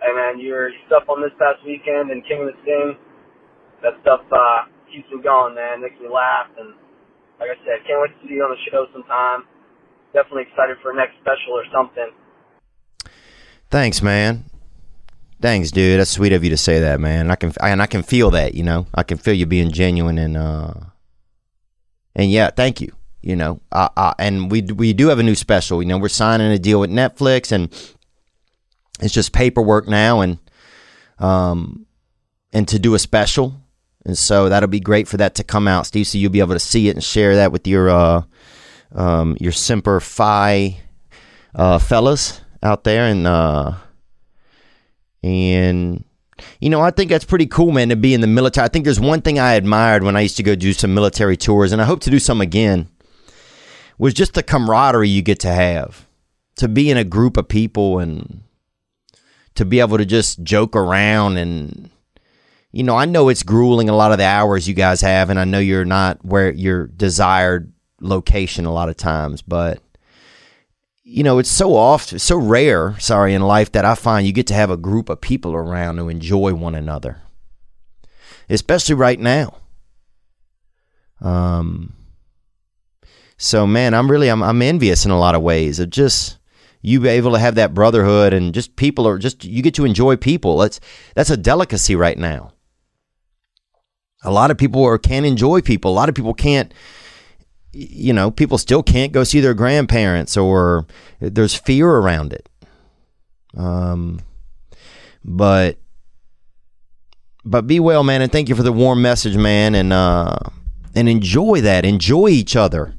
hey, man, your stuff on this past weekend and King and the Sting, that stuff uh, keeps me going, man. Makes me laugh, and like I said, can't wait to see you on the show sometime. Definitely excited for next special or something. Thanks, man. Thanks, dude. That's sweet of you to say that, man. I can and I can feel that, you know. I can feel you being genuine and uh and yeah, thank you. You know, uh, and we we do have a new special. You know, we're signing a deal with Netflix, and it's just paperwork now, and um, and to do a special, and so that'll be great for that to come out, Steve. So you'll be able to see it and share that with your uh, um, your Semper Fi uh, fellas out there, and uh, and you know, I think that's pretty cool, man, to be in the military. I think there's one thing I admired when I used to go do some military tours, and I hope to do some again, was just the camaraderie you get to have. To be in a group of people and to be able to just joke around and you know, I know it's grueling a lot of the hours you guys have, and I know you're not where your desired location a lot of times, but you know, it's so oft, so rare, sorry, in life that I find you get to have a group of people around who enjoy one another, especially right now. Um, so man, I'm really, I'm, I'm envious in a lot of ways of just you be able to have that brotherhood and just people are just, you get to enjoy people. That's, that's a delicacy right now. A lot of people are, can't enjoy people. A lot of people can't, you know, people still can't go see their grandparents or there's fear around it. Um, but, but be well, man, and thank you for the warm message, man, and uh, and enjoy that. Enjoy each other.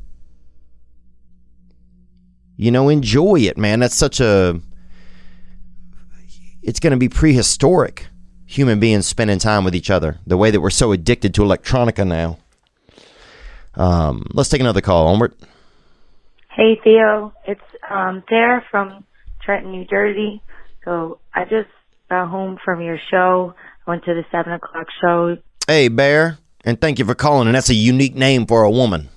You know, enjoy it, man. That's such a. It's going to be prehistoric. Human beings spending time with each other. The way that we're so addicted to electronica now. Um, let's take another call. Onward. Hey Theo, it's um Tara from Trenton, New Jersey. So I just got home from your show. I went to the seven o'clock show. Hey, Bear, and thank you for calling. And that's a unique name for a woman.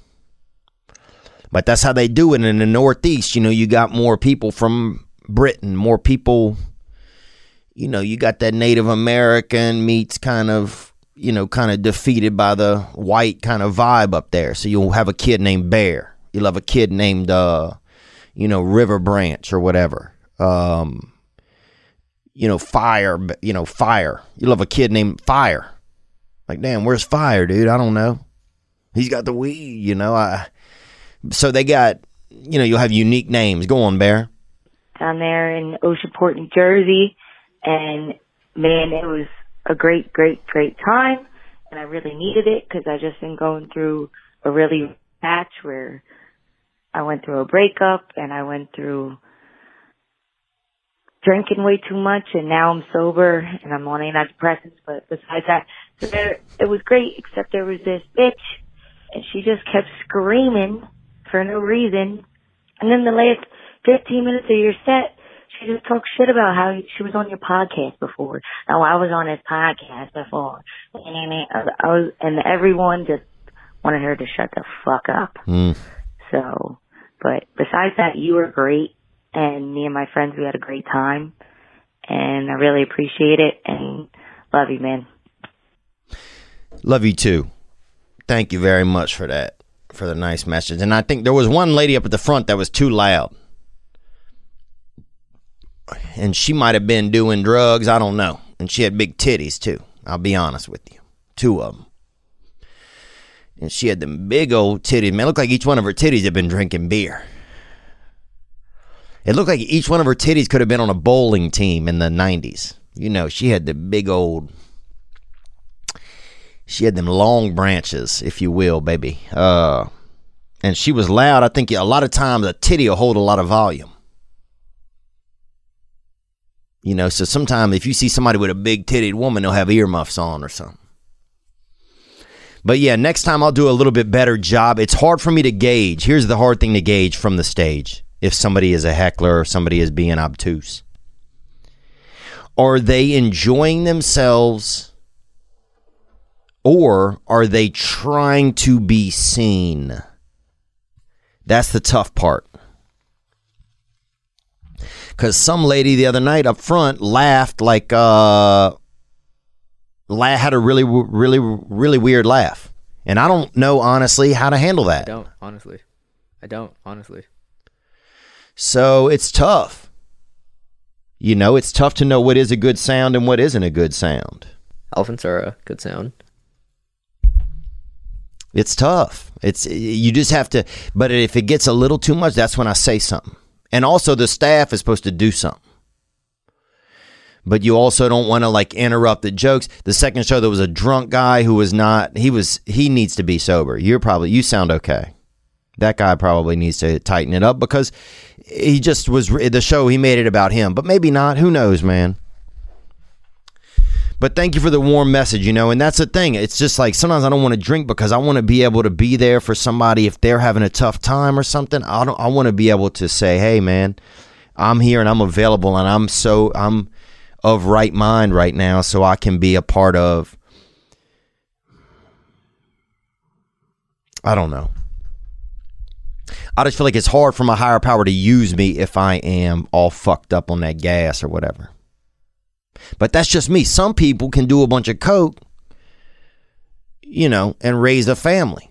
But that's how they do it in the Northeast. You know, you got more people from Britain, more people. You know, you got that Native American meets kind of you know, kind of defeated by the white kind of vibe up there. So you'll have a kid named Bear. You'll have a kid named, uh, you know, River Branch or whatever. Um, you know, Fire, you know, Fire. You'll have a kid named Fire. Like, damn, where's Fire, dude? I don't know. He's got the weed, you know. I so they got, you know, you'll have unique names. Go on, Bear. Down there in Oceanport, New Jersey, and man, it was a great, great, great time, and I really needed it because I just been going through a really patch where I went through a breakup and I went through drinking way too much, and now I'm sober and I'm on antidepressants. But besides that, so there, it was great. Except there was this bitch, and she just kept screaming for no reason. And then the last 15 minutes of your set, she just talked shit about how she was on your podcast before. Oh, I was on his podcast before. And I was, and everyone just wanted her to shut the fuck up. Mm. So, but besides that, you were great. And me and my friends, we had a great time. And I really appreciate it and love you, man. Love you too. Thank you very much for that, for the nice message. And I think there was one lady up at the front that was too loud and she might have been doing drugs. I don't know. And she had big titties too. I'll be honest with you, two of them. And she had them big old titties. Man, looked like each one of her titties had been drinking beer. It looked like each one of her titties could have been on a bowling team in the '90s. You know, she had the big old. She had them long branches, if you will, baby. Uh, and she was loud. I think a lot of times a titty will hold a lot of volume. You know, so sometimes if you see somebody with a big titted woman, they'll have earmuffs on or something. But yeah, next time I'll do a little bit better job. It's hard for me to gauge. Here's the hard thing to gauge from the stage if somebody is a heckler or somebody is being obtuse. Are they enjoying themselves or are they trying to be seen? That's the tough part. Because some lady the other night up front laughed like, uh, la- had a really, really, really weird laugh. And I don't know, honestly, how to handle that. I don't honestly. I don't honestly. So it's tough. You know, it's tough to know what is a good sound and what isn't a good sound. Elephants are a good sound. It's tough. It's you just have to. But if it gets a little too much, that's when I say something. And also, the staff is supposed to do something. But you also don't want to like interrupt the jokes. The second show, there was a drunk guy who was not. He was. He needs to be sober. You're probably. You sound okay. That guy probably needs to tighten it up because he just was the show. He made it about him, but maybe not. Who knows, man? But thank you for the warm message, you know, and that's the thing. It's just like sometimes I don't want to drink because I want to be able to be there for somebody if they're having a tough time or something. I don't I want to be able to say, "Hey man, I'm here and I'm available and I'm so I'm of right mind right now so I can be a part of I don't know. I just feel like it's hard for my higher power to use me if I am all fucked up on that gas or whatever. But that's just me. Some people can do a bunch of coke, you know, and raise a family.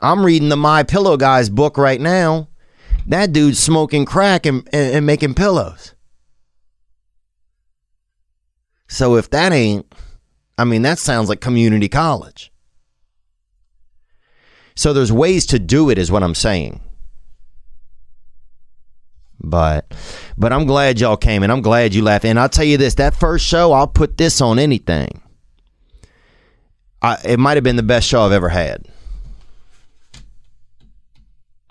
I'm reading the My Pillow guy's book right now. That dude's smoking crack and, and, and making pillows. So if that ain't, I mean, that sounds like community college. So there's ways to do it, is what I'm saying. But but I'm glad y'all came and I'm glad you laughed. And I'll tell you this, that first show, I'll put this on anything. I, it might have been the best show I've ever had.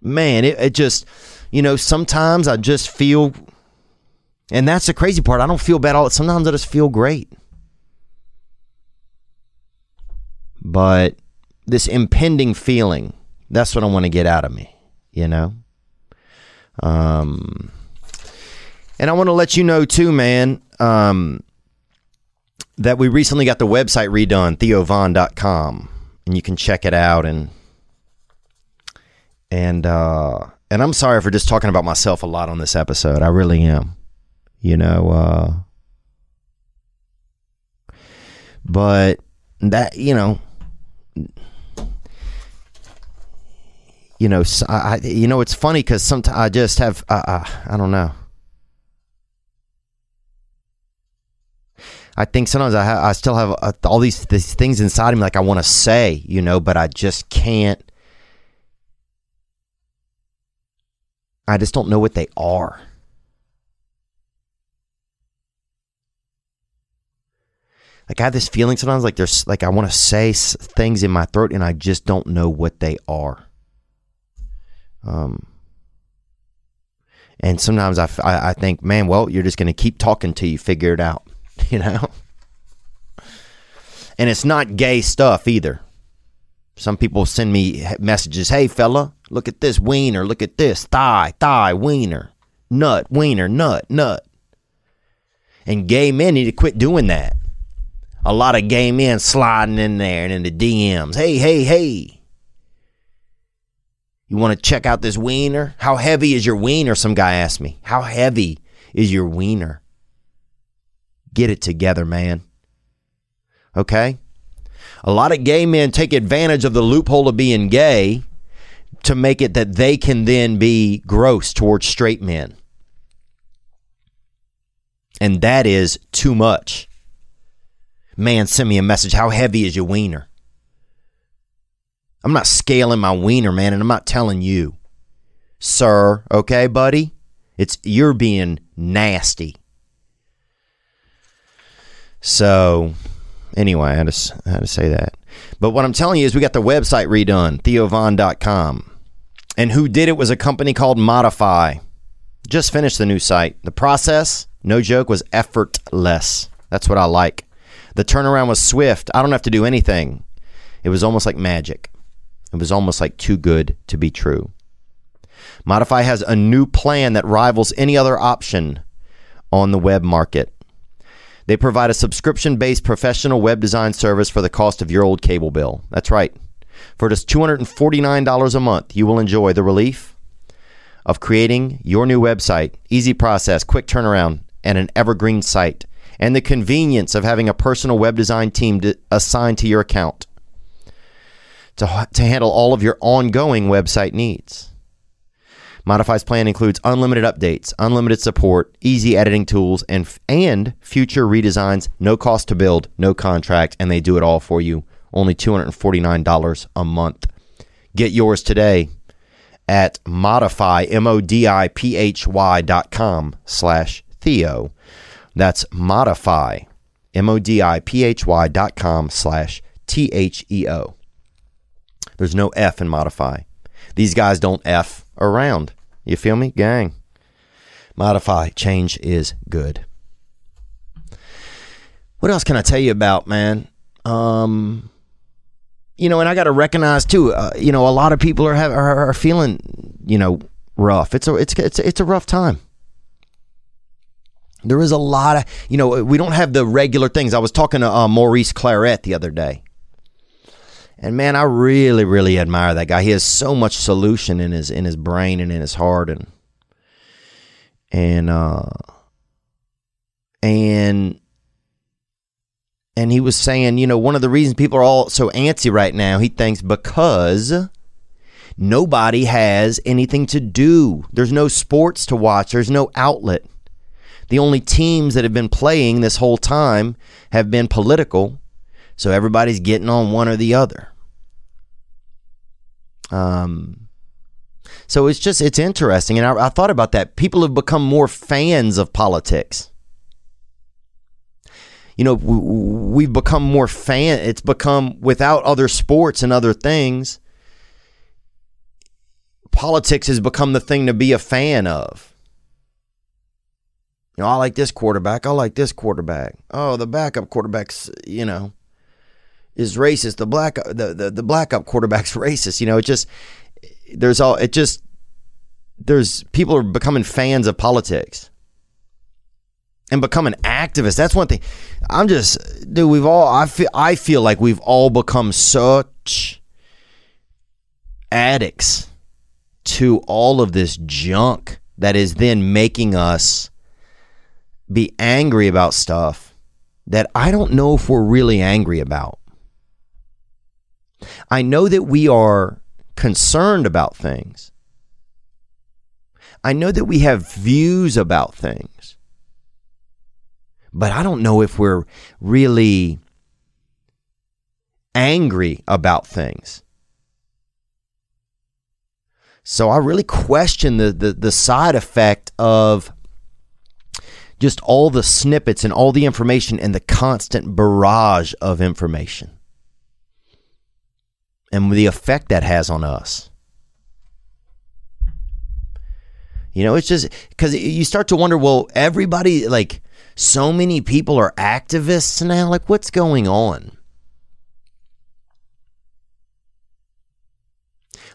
Man, it, it just, you know, sometimes I just feel, and that's the crazy part. I don't feel bad all. Sometimes I just feel great. But this impending feeling, that's what I want to get out of me, you know? Um, and I want to let you know too, man, um, that we recently got the website redone, theovon.com, and you can check it out and and uh and I'm sorry for just talking about myself a lot on this episode. I really am. You know, uh but that, you know, you know, I, you know, it's funny because sometimes I just have, uh, uh, I don't know. I think sometimes I, ha- I still have uh, all these, these things inside of me, like I want to say, you know, but I just can't. I just don't know what they are. Like I have this feeling sometimes, like there's, like I want to say things in my throat, and I just don't know what they are. Um, and sometimes I I think, man, well, you're just going to keep talking till you figure it out, you know? And it's not gay stuff either. Some people send me messages, hey, fella, look at this wiener, look at this thigh, thigh, wiener, nut, wiener, nut, nut. And gay men need to quit doing that. A lot of gay men sliding in there and in the DMs, hey, hey, hey. You want to check out this wiener? How heavy is your wiener? Some guy asked me. How heavy is your wiener? Get it together, man. Okay? A lot of gay men take advantage of the loophole of being gay to make it that they can then be gross towards straight men. And that is too much. Man, send me a message. How heavy is your wiener? I'm not scaling my wiener, man, and I'm not telling you, sir. Okay, buddy? It's you're being nasty. So, anyway, I had, to, I had to say that. But what I'm telling you is we got the website redone, theovon.com. And who did it was a company called Modify. Just finished the new site. The process, no joke, was effortless. That's what I like. The turnaround was swift. I don't have to do anything. It was almost like magic. It was almost like too good to be true. Modiphy has a new plan that rivals any other option on the web market. They provide a subscription based professional web design service for the cost of your old cable bill. That's right. For just $249 a month, you will enjoy the relief of creating your new website, easy process, quick turnaround, and an evergreen site, and the convenience of having a personal web design team assigned to your account to, to handle all of your ongoing website needs. Modiphy's plan includes unlimited updates, unlimited support, easy editing tools, and and future redesigns. No cost to build, no contract, and they do it all for you. Only two hundred and forty nine dollars a month. Get yours today at modiphy m o d i p h y dot com slash theo. That's modiphy m o d i p h y dot com slash t h e o. There's no F in modiphy. These guys don't F around. You feel me, gang? Modiphy. Change is good. What else can I tell you about, man? Um, you know, and I got to recognize too. Uh, you know, a lot of people are, have, are are feeling, you know, rough. It's a it's it's it's a rough time. There is a lot of, you know, we don't have the regular things. I was talking to uh, Maurice Clarett the other day. And man, I really, really admire that guy. He has so much solution in his in his brain and in his heart and and uh and and he was saying, you know, one of the reasons people are all so antsy right now, he thinks because nobody has anything to do. There's no sports to watch. There's no outlet. The only teams that have been playing this whole time have been political. So everybody's getting on one or the other. Um, so it's just it's interesting, and I, I thought about that. People have become more fans of politics. You know, we, we've become more fan. It's become without other sports and other things. Politics has become the thing to be a fan of. You know, I like this quarterback. I like this quarterback. Oh, the backup quarterback's, you know, is racist. The black the the, the black up quarterback's racist. You know, it just there's all it just there's people are becoming fans of politics and becoming activists. That's one thing. I'm just dude. We've all I feel I feel like we've all become such addicts to all of this junk that is then making us be angry about stuff that I don't know if we're really angry about. I know that we are concerned about things. I know that we have views about things. But I don't know if we're really angry about things. So I really question the, the, the side effect of just all the snippets and all the information and the constant barrage of information and the effect that has on us. You know, it's just because you start to wonder well, everybody, like, so many people are activists now. Like, what's going on?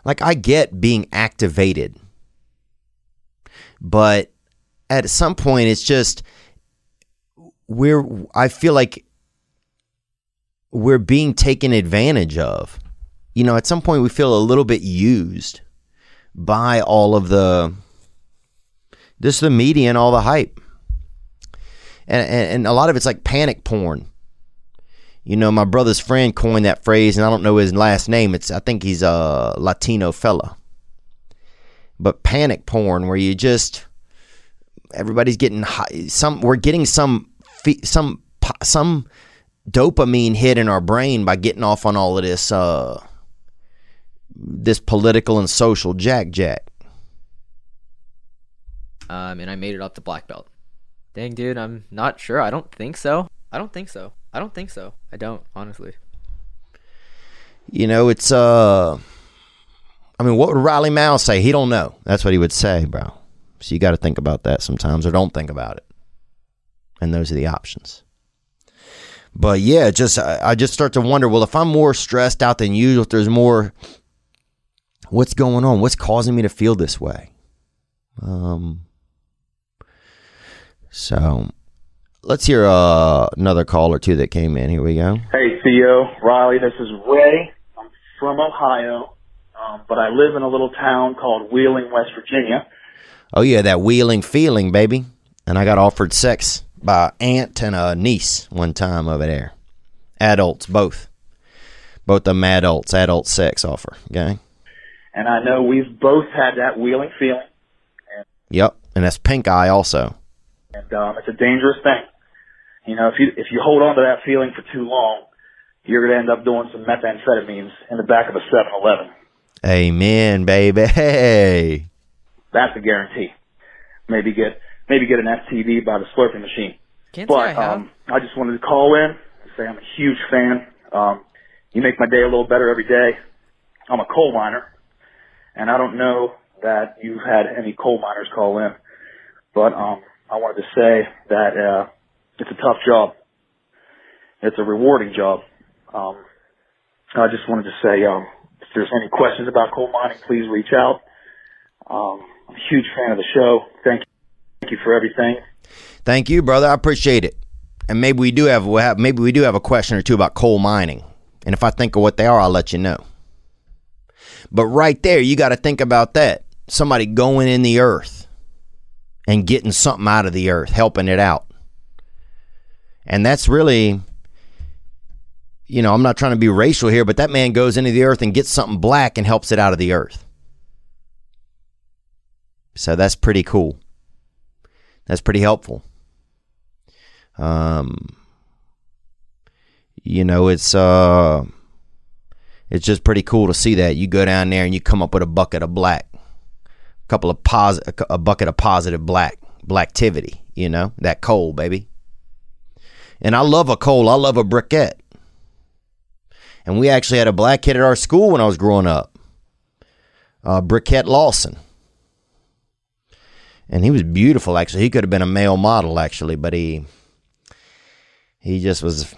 Like, I get being activated, but at some point, it's just we're, I feel like we're being taken advantage of you know, at some point we feel a little bit used by all of the this the media and all the hype. And, and, and a lot of it's like panic porn. You know, my brother's friend coined that phrase, and I don't know his last name. It's I think he's a Latino fella. But panic porn, where you just everybody's getting high, some we're getting some some some dopamine hit in our brain by getting off on all of this uh, this political and social jack jack? Um, and I made it up to black belt. Dang, dude, I'm not sure. I don't think so. I don't think so. I don't think so. I don't, honestly. You know, it's uh I mean, what would Riley Mao say? He don't know. That's what he would say, bro. So you got to think about that sometimes or don't think about it. and those are the options. But yeah, just I, I just start to wonder. Well, if I'm more stressed out than usual, if there's more, what's going on? What's causing me to feel this way? Um. So, let's hear uh, another call or two that came in. Here we go. Hey, Theo, Riley, this is Ray. I'm from Ohio, um, but I live in a little town called Wheeling, West Virginia. Oh yeah, that wheeling feeling, baby. And I got offered sex by aunt and a niece one time over there. Adults, both. Both of them adults, adult sex offer. Okay. And I know we've both had that Wheeling feeling, And, Yep. And that's pink eye also. and um, it's a dangerous thing. You know, if you if you hold on to that feeling for too long, you're going to end up doing some methamphetamines in the back of a 7-Eleven. Amen, baby. Hey. That's a guarantee. Maybe get maybe get an STD by the slurping machine. Can't say I But have. um, I just wanted to call in and say I'm a huge fan. Um, you make my day a little better every day. I'm a coal miner, and I don't know that you've had any coal miners call in, but um, I wanted to say that uh, it's a tough job. It's a rewarding job. Um, I just wanted to say um, if there's any questions about coal mining, please reach out. Um, I'm a huge fan of the show. Thank you, thank you for everything. Thank you, brother. I appreciate it. And maybe we do have, we'll have maybe we do have a question or two about coal mining. And if I think of what they are, I'll let you know. But right there, you got to think about that. Somebody going in the earth and getting something out of the earth, helping it out. And that's really, you know, I'm not trying to be racial here, but that man goes into the earth and gets something black and helps it out of the earth. So that's pretty cool. That's pretty helpful. Um, you know, it's uh, it's just pretty cool to see that you go down there and you come up with a bucket of black, a couple of pos, a bucket of positive black, blacktivity. You know that coal, baby. And I love a coal. I love a briquette. And we actually had a black kid at our school when I was growing up, uh, Briquette Lawson and he was beautiful actually he could have been a male model actually but he he just was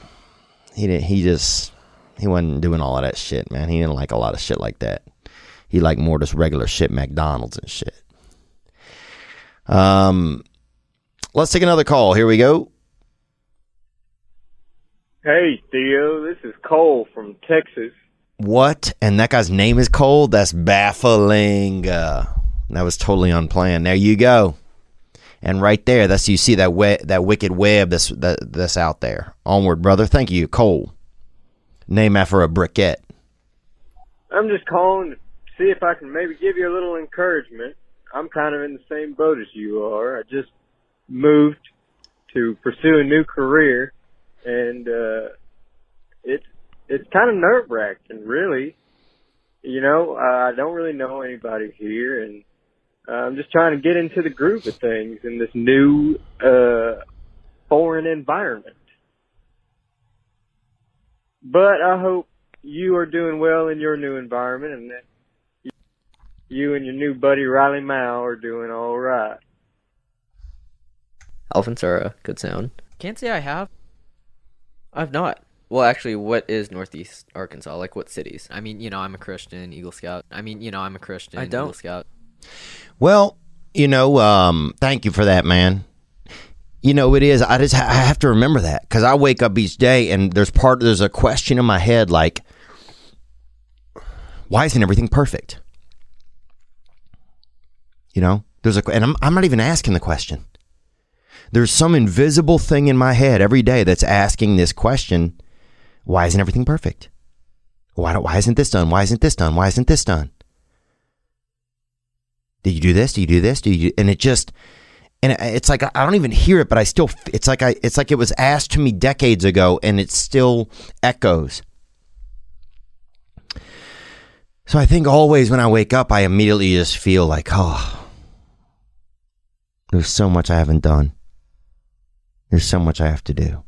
he didn't he just he wasn't doing all of that shit man. He didn't like a lot of shit like that. He liked more just regular shit mcdonald's and shit. Um let's take another call. Here we go. Hey, Theo, this is Cole from Texas. what? And that guy's name is cole? That's baffling uh that was totally unplanned. There you go. And right there that's you see that we- that wicked web that's that, that's out there. Onward brother. Thank you cole name after a briquette I'm just calling to see if I can maybe give you a little encouragement. I'm kind of in the same boat as you are. I just moved to pursue a new career, and uh, it's it's kind of nerve wracking, really. You know, I don't really know anybody here, and I'm just trying to get into the groove of things in this new uh, foreign environment. But I hope you are doing well in your new environment and that you and your new buddy Riley Mao are doing all right. Elephants are a good sound. Can't say I have. I've not. Well, actually, what is Northeast Arkansas? Like, what cities? I mean, you know, I'm a Christian Eagle Scout. I mean, you know, I'm a Christian I don't. Eagle Scout. Well, you know, um, thank you for that, man. You know, it is. I just I have to remember that because I wake up each day and there's part there's a question in my head like, why isn't everything perfect? You know, there's a and I'm I'm not even asking the question. There's some invisible thing in my head every day that's asking this question: Why isn't everything perfect? Why don't, why isn't this done? Why isn't this done? Why isn't this done? Did you do this? Do you do this? Do you? And it just, and it's like I don't even hear it, but I still. It's like I. It's like it was asked to me decades ago, and it still echoes. So I think always when I wake up, I immediately just feel like, oh, there's so much I haven't done. There's so much I have to do.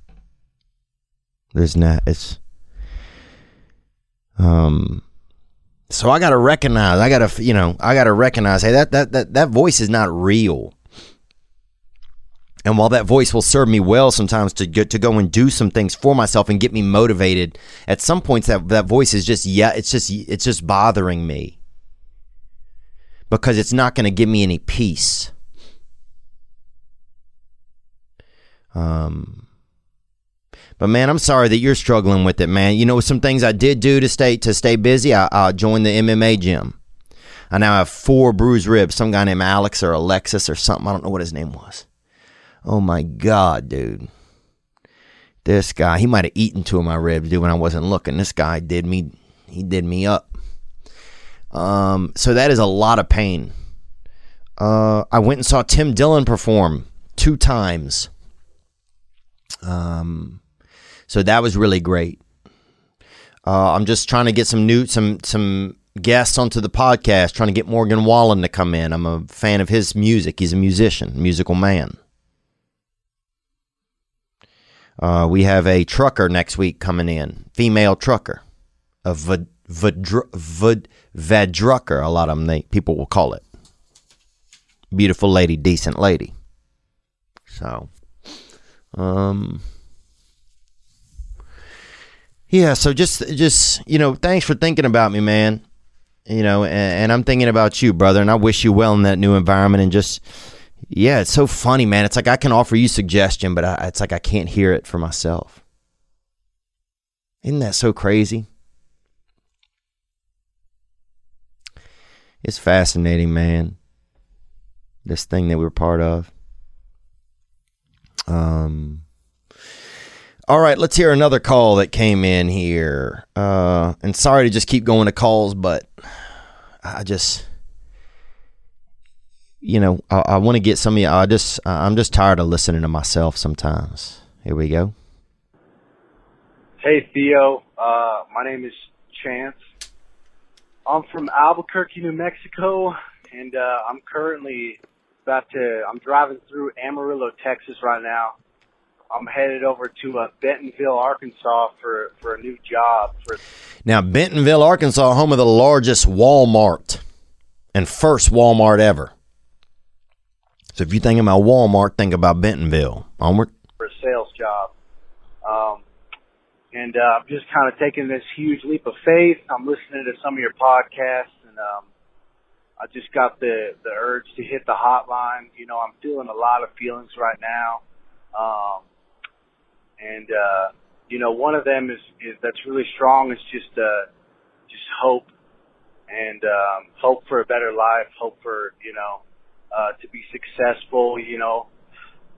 There's not. It's. Um. So I got to recognize. I got to, you know, I got to recognize. Hey, that that that that voice is not real. And while that voice will serve me well sometimes to get to go and do some things for myself and get me motivated, at some points that that voice is just yeah, it's just it's just bothering me because it's not going to give me any peace. Um, but man, I'm sorry that you're struggling with it, man. You know, some things I did do to stay to stay busy. I, I joined the MMA gym. I now have four bruised ribs. Some guy named Alex or Alexis or something. I don't know what his name was. Oh my god, dude. This guy, he might have eaten two of my ribs, dude, when I wasn't looking. This guy did me he did me up. Um, so that is a lot of pain. Uh, I went and saw Tim Dillon perform two times. Um, so that was really great. Uh, I'm just trying to get some new some some guests onto the podcast. Trying to get Morgan Wallen to come in. I'm a fan of his music. He's a musician, musical man. Uh, we have a trucker next week coming in, female trucker, a vad, vad, vad, vadrucker. A lot of them they, people will call it. Beautiful lady, decent lady. So, um, yeah. So just, just you know, thanks for thinking about me, man. You know, and, and I'm thinking about you, brother, and I wish you well in that new environment, and just yeah, it's so funny, man. It's like I can offer you suggestion, but I, it's like I can't hear it for myself. Isn't that so crazy? It's fascinating, man. This thing that we're part of. Um. All right, let's hear another call that came in here. Uh, and sorry to just keep going to calls, but I just you know, I, I want to get some of you. I just, I'm just tired of listening to myself sometimes. Here we go. Hey Theo, uh, my name is Chance. I'm from Albuquerque, New Mexico, and uh, I'm currently about to. I'm driving through Amarillo, Texas, right now. I'm headed over to uh, Bentonville, Arkansas, for for a new job. For now, Bentonville, Arkansas, home of the largest Walmart and first Walmart ever. So if you think about Walmart, think about Bentonville. Onward. For a sales job. Um, and uh, I'm just kind of taking this huge leap of faith. I'm listening to some of your podcasts, and um, I just got the the urge to hit the hotline. You know, I'm feeling a lot of feelings right now, um, and uh, you know, one of them is, is that's really strong is just uh, just hope and um, hope for a better life, hope for you know uh, to be successful. You know,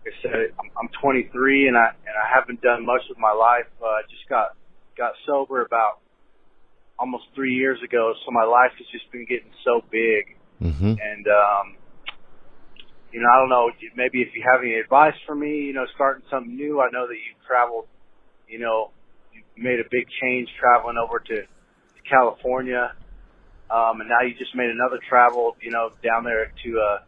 like I said, I'm, I'm 23 and I and I haven't done much with my life. Uh, just got got sober about almost three years ago, so my life has just been getting so big. Mm-hmm. And um, you know, I don't know. Maybe if you have any advice for me, you know, starting something new. I know that you've traveled. You know, you made a big change traveling over to, to California. Um, and now you just made another travel, you know, down there to uh,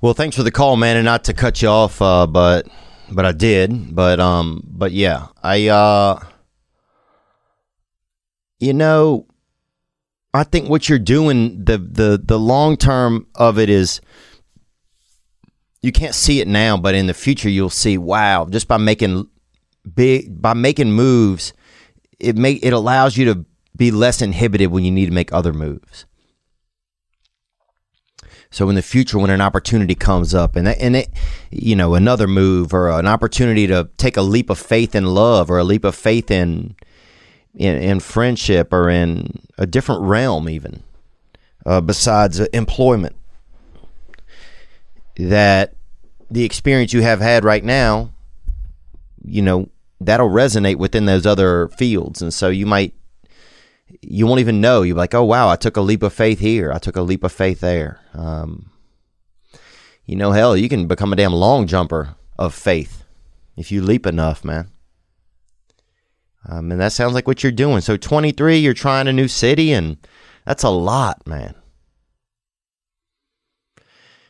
well, thanks for the call, man, and not to cut you off, uh, but but I did, but um, but yeah, I uh, you know, I think what you're doing, the the the long term of it is, you can't see it now, but in the future you'll see. Wow, just by making big by making moves, it it allows you to be less inhibited when you need to make other moves. So in the future, when an opportunity comes up, and and it, you know, another move or an opportunity to take a leap of faith in love or a leap of faith in in, in friendship or in a different realm, even uh, besides employment, that the experience you have had right now, you know, that'll resonate within those other fields, and so you might you won't even know. You're like, oh wow, I took a leap of faith here. I took a leap of faith there. Um, you know, hell, you can become a damn long jumper of faith if you leap enough, man. Um, and that sounds like what you're doing. So 23, you're trying a new city, and that's a lot, man.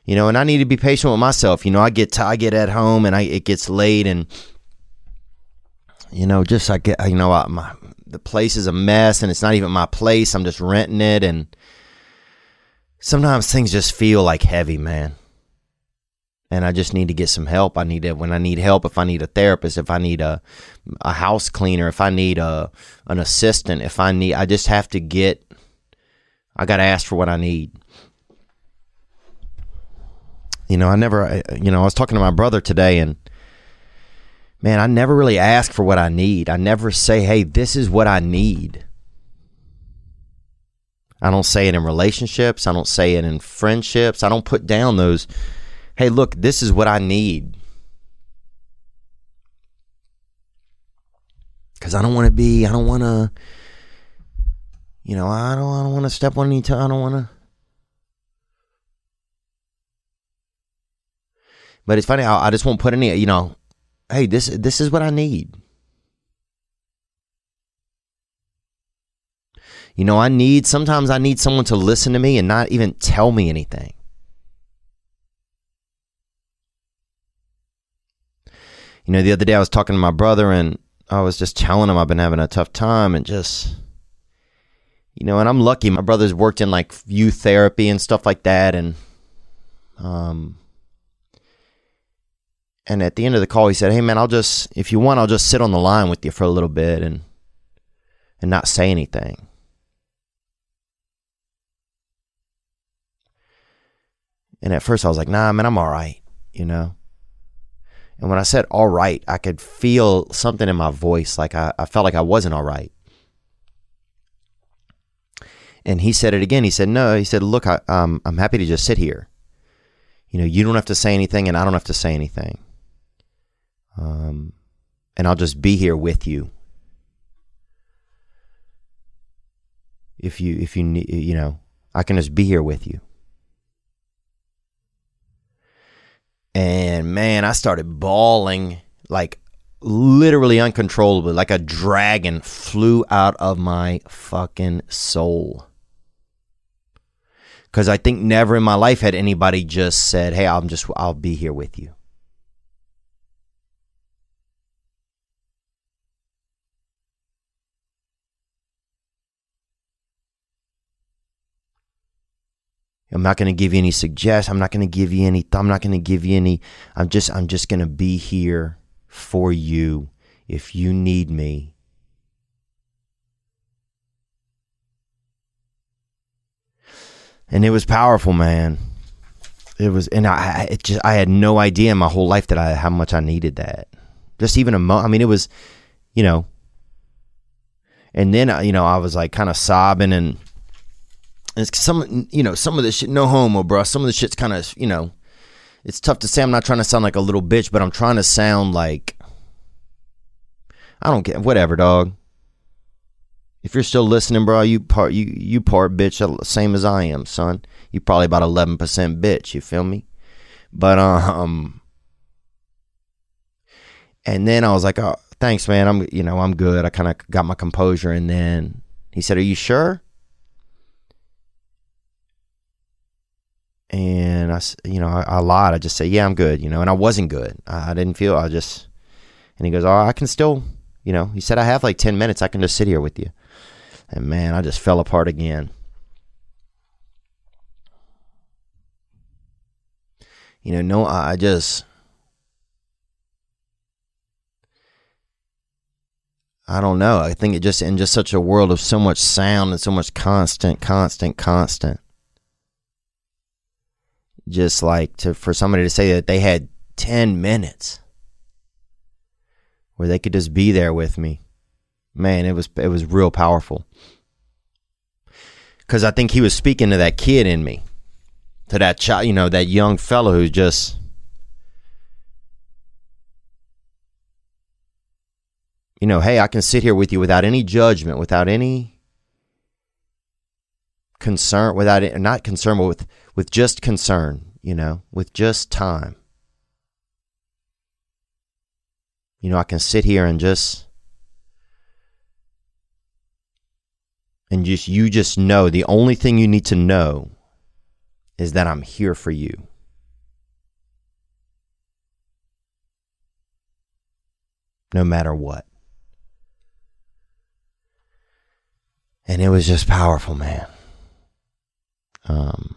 You know, and I need to be patient with myself. You know, I get to, I get at home and I it gets late, and you know, just I get you know I, my the place is a mess and it's not even my place. I'm just renting it. And sometimes things just feel like heavy, man. and I just need to get some help. I need to when I need help, if I need a therapist, if I need a a house cleaner, if I need a an assistant, if I need I just have to get I got to ask for what I need. You know, I never you know, I was talking to my brother today and man, I never really ask for what I need. I never say, "Hey, this is what I need." I don't say it in relationships, I don't say it in friendships. I don't put down those hey, look, this is what I need. Because I don't want to be, I don't want to, you know, I don't, I don't want to step on any toe. I don't want to. But it's funny. I, I just won't put any, you know, hey, this, this is what I need. You know, I need, sometimes I need someone to listen to me and not even tell me anything. You know, the other day I was talking to my brother and I was just telling him I've been having a tough time and just, you know, and I'm lucky. My brother's worked in like youth therapy and stuff like that. And, um, and at the end of the call, he said, Hey man, I'll just, if you want, I'll just sit on the line with you for a little bit and, and not say anything. And at first I was like, nah, man, I'm all right, you know? And when I said all right, I could feel something in my voice. Like I, I felt like I wasn't all right. And he said it again. He said, no, he said, look, I, um, I'm happy to just sit here. You know, you don't have to say anything and I don't have to say anything. Um, and I'll just be here with you. If you, if you, ne- you know, I can just be here with you. And man, I started bawling like literally uncontrollably, like a dragon flew out of my fucking soul. Because I think never in my life had anybody just said, Hey, I'm just, I'll be here with you. I'm not going to give you any suggest. I'm not going to give you any. I'm not going to give you any. I'm just. I'm just going to be here for you if you need me. And it was powerful, man. It was, and I, it just, I had no idea in my whole life that I how much I needed that. Just even a mo. I mean, it was, you know. And then, uh, you know, I was like kind of sobbing and it's some you know some of this shit no homo bro some of the shit's kind of you know it's tough to say i'm not trying to sound like a little bitch but i'm trying to sound like i don't care whatever dog if you're still listening bro you part you you part bitch same as i am son. You probably about 11% bitch you feel me? But um and then i was like oh thanks man. I'm you know i'm good. I kind of got my composure. And then he said are you sure and I, you know, I, I lied. I just said, yeah, I'm good, you know, and I wasn't good. I, I didn't feel. I just, and he goes, oh, I can still, you know, he said, I have like ten minutes. I can just sit here with you. And man, I just fell apart again. You know, no, I I just, I don't know. I think it just in just such a world of so much sound and so much constant, constant, constant. Just like to for somebody to say that they had ten minutes where they could just be there with me, man, it was it was real powerful. Because I think he was speaking to that kid in me, to that child, you know, that young fellow who just you know, hey, I can sit here with you without any judgment, without any concern, without it, not concern, but with with just concern, you know, with just time. You know, I can sit here and just and just you just know the only thing you need to know is that I'm here for you. No matter what. and it was just powerful, man. Um,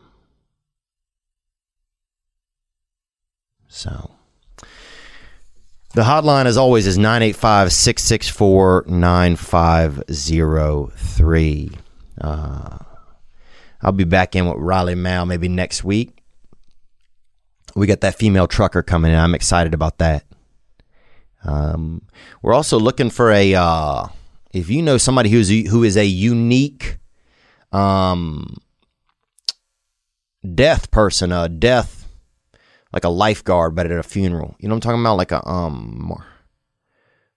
So the hotline, as always, is 985 664 9503. Uh, I'll be back in with Riley Mao maybe next week. We got that female trucker coming in. I'm excited about that. Um, we're also looking for a. Uh, if you know somebody who's who is a unique um, death person, a death like a lifeguard, but at a funeral. You know what I'm talking about? Like a um, mar-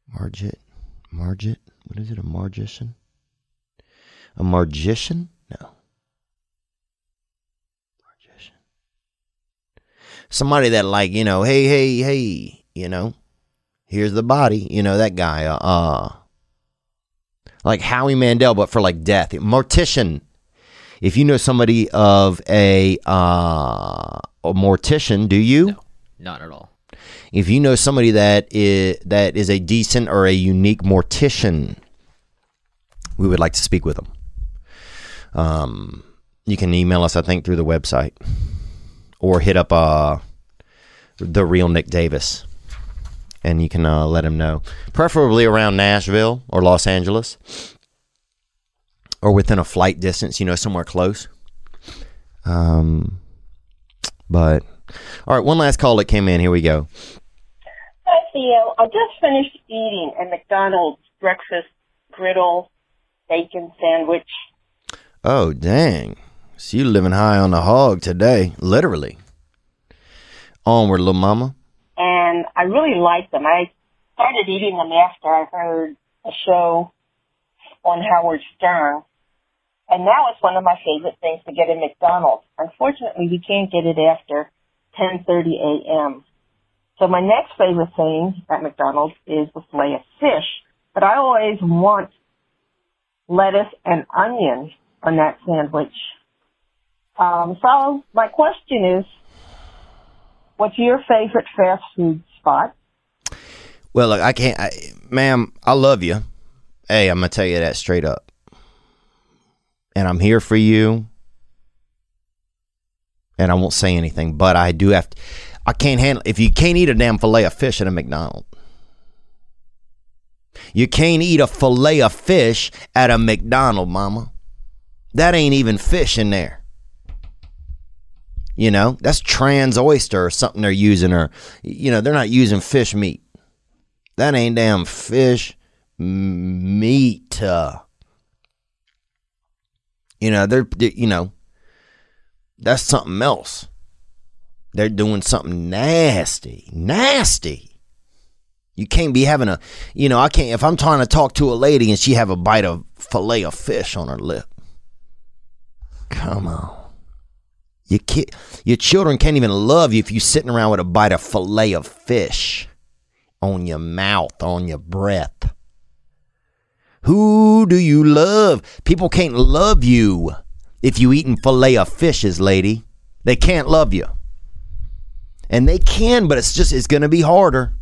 margit, margit. What is it? A margician? A margician? No. Margician. Somebody that like you know, hey, hey, hey, you know, here's the body. You know that guy. Uh, uh like Howie Mandel, but for like death. Mortician. If you know somebody of a uh, a mortician, do you? No, not at all. If you know somebody that is that is a decent or a unique mortician, we would like to speak with them. Um, you can email us, I think, through the website, or hit up uh, the real Nick Davis, and you can uh, let him know, preferably around Nashville or Los Angeles, or within a flight distance. You know, somewhere close. Um, but all right, one last call that came in. Here we go. Hi, Theo. I just finished eating a McDonald's breakfast griddle bacon sandwich. Oh, dang. So you living high on the hog today, literally. Onward, little mama. and I really like them. I started eating them after I heard a show on Howard Stern, and now it's one of my favorite things to get at McDonald's. Unfortunately, we can't get it after 10:30 a.m. So my next favorite thing at McDonald's is the fillet of fish, but I always want lettuce and onion on that sandwich. Um, so my question is, what's your favorite fast food spot? Well, look, I can't, I, ma'am. I love you. Hey, I'm gonna tell you that straight up, and I'm here for you. And I won't say anything, but I do have. To, I can't handle if you can't eat a damn fillet of fish at a McDonald's. You can't eat a fillet of fish at a McDonald's, mama. That ain't even fish in there. You know, that's trans oyster or something they're using, or, you know, they're not using fish meat. That ain't damn fish meat. Uh, you know, they're, they you know, that's something else. They're doing something nasty, nasty. You can't be having a, you know, I can't, if I'm trying to talk to a lady and she have a bite of filet of fish on her lip. Come on. Your kid, your children can't even love you if you're sitting around with a bite of filet of fish on your mouth, on your breath. Who do you love? People can't love you if you eating filet of fishes, lady. They can't love you. And they can, but it's just it's gonna be harder.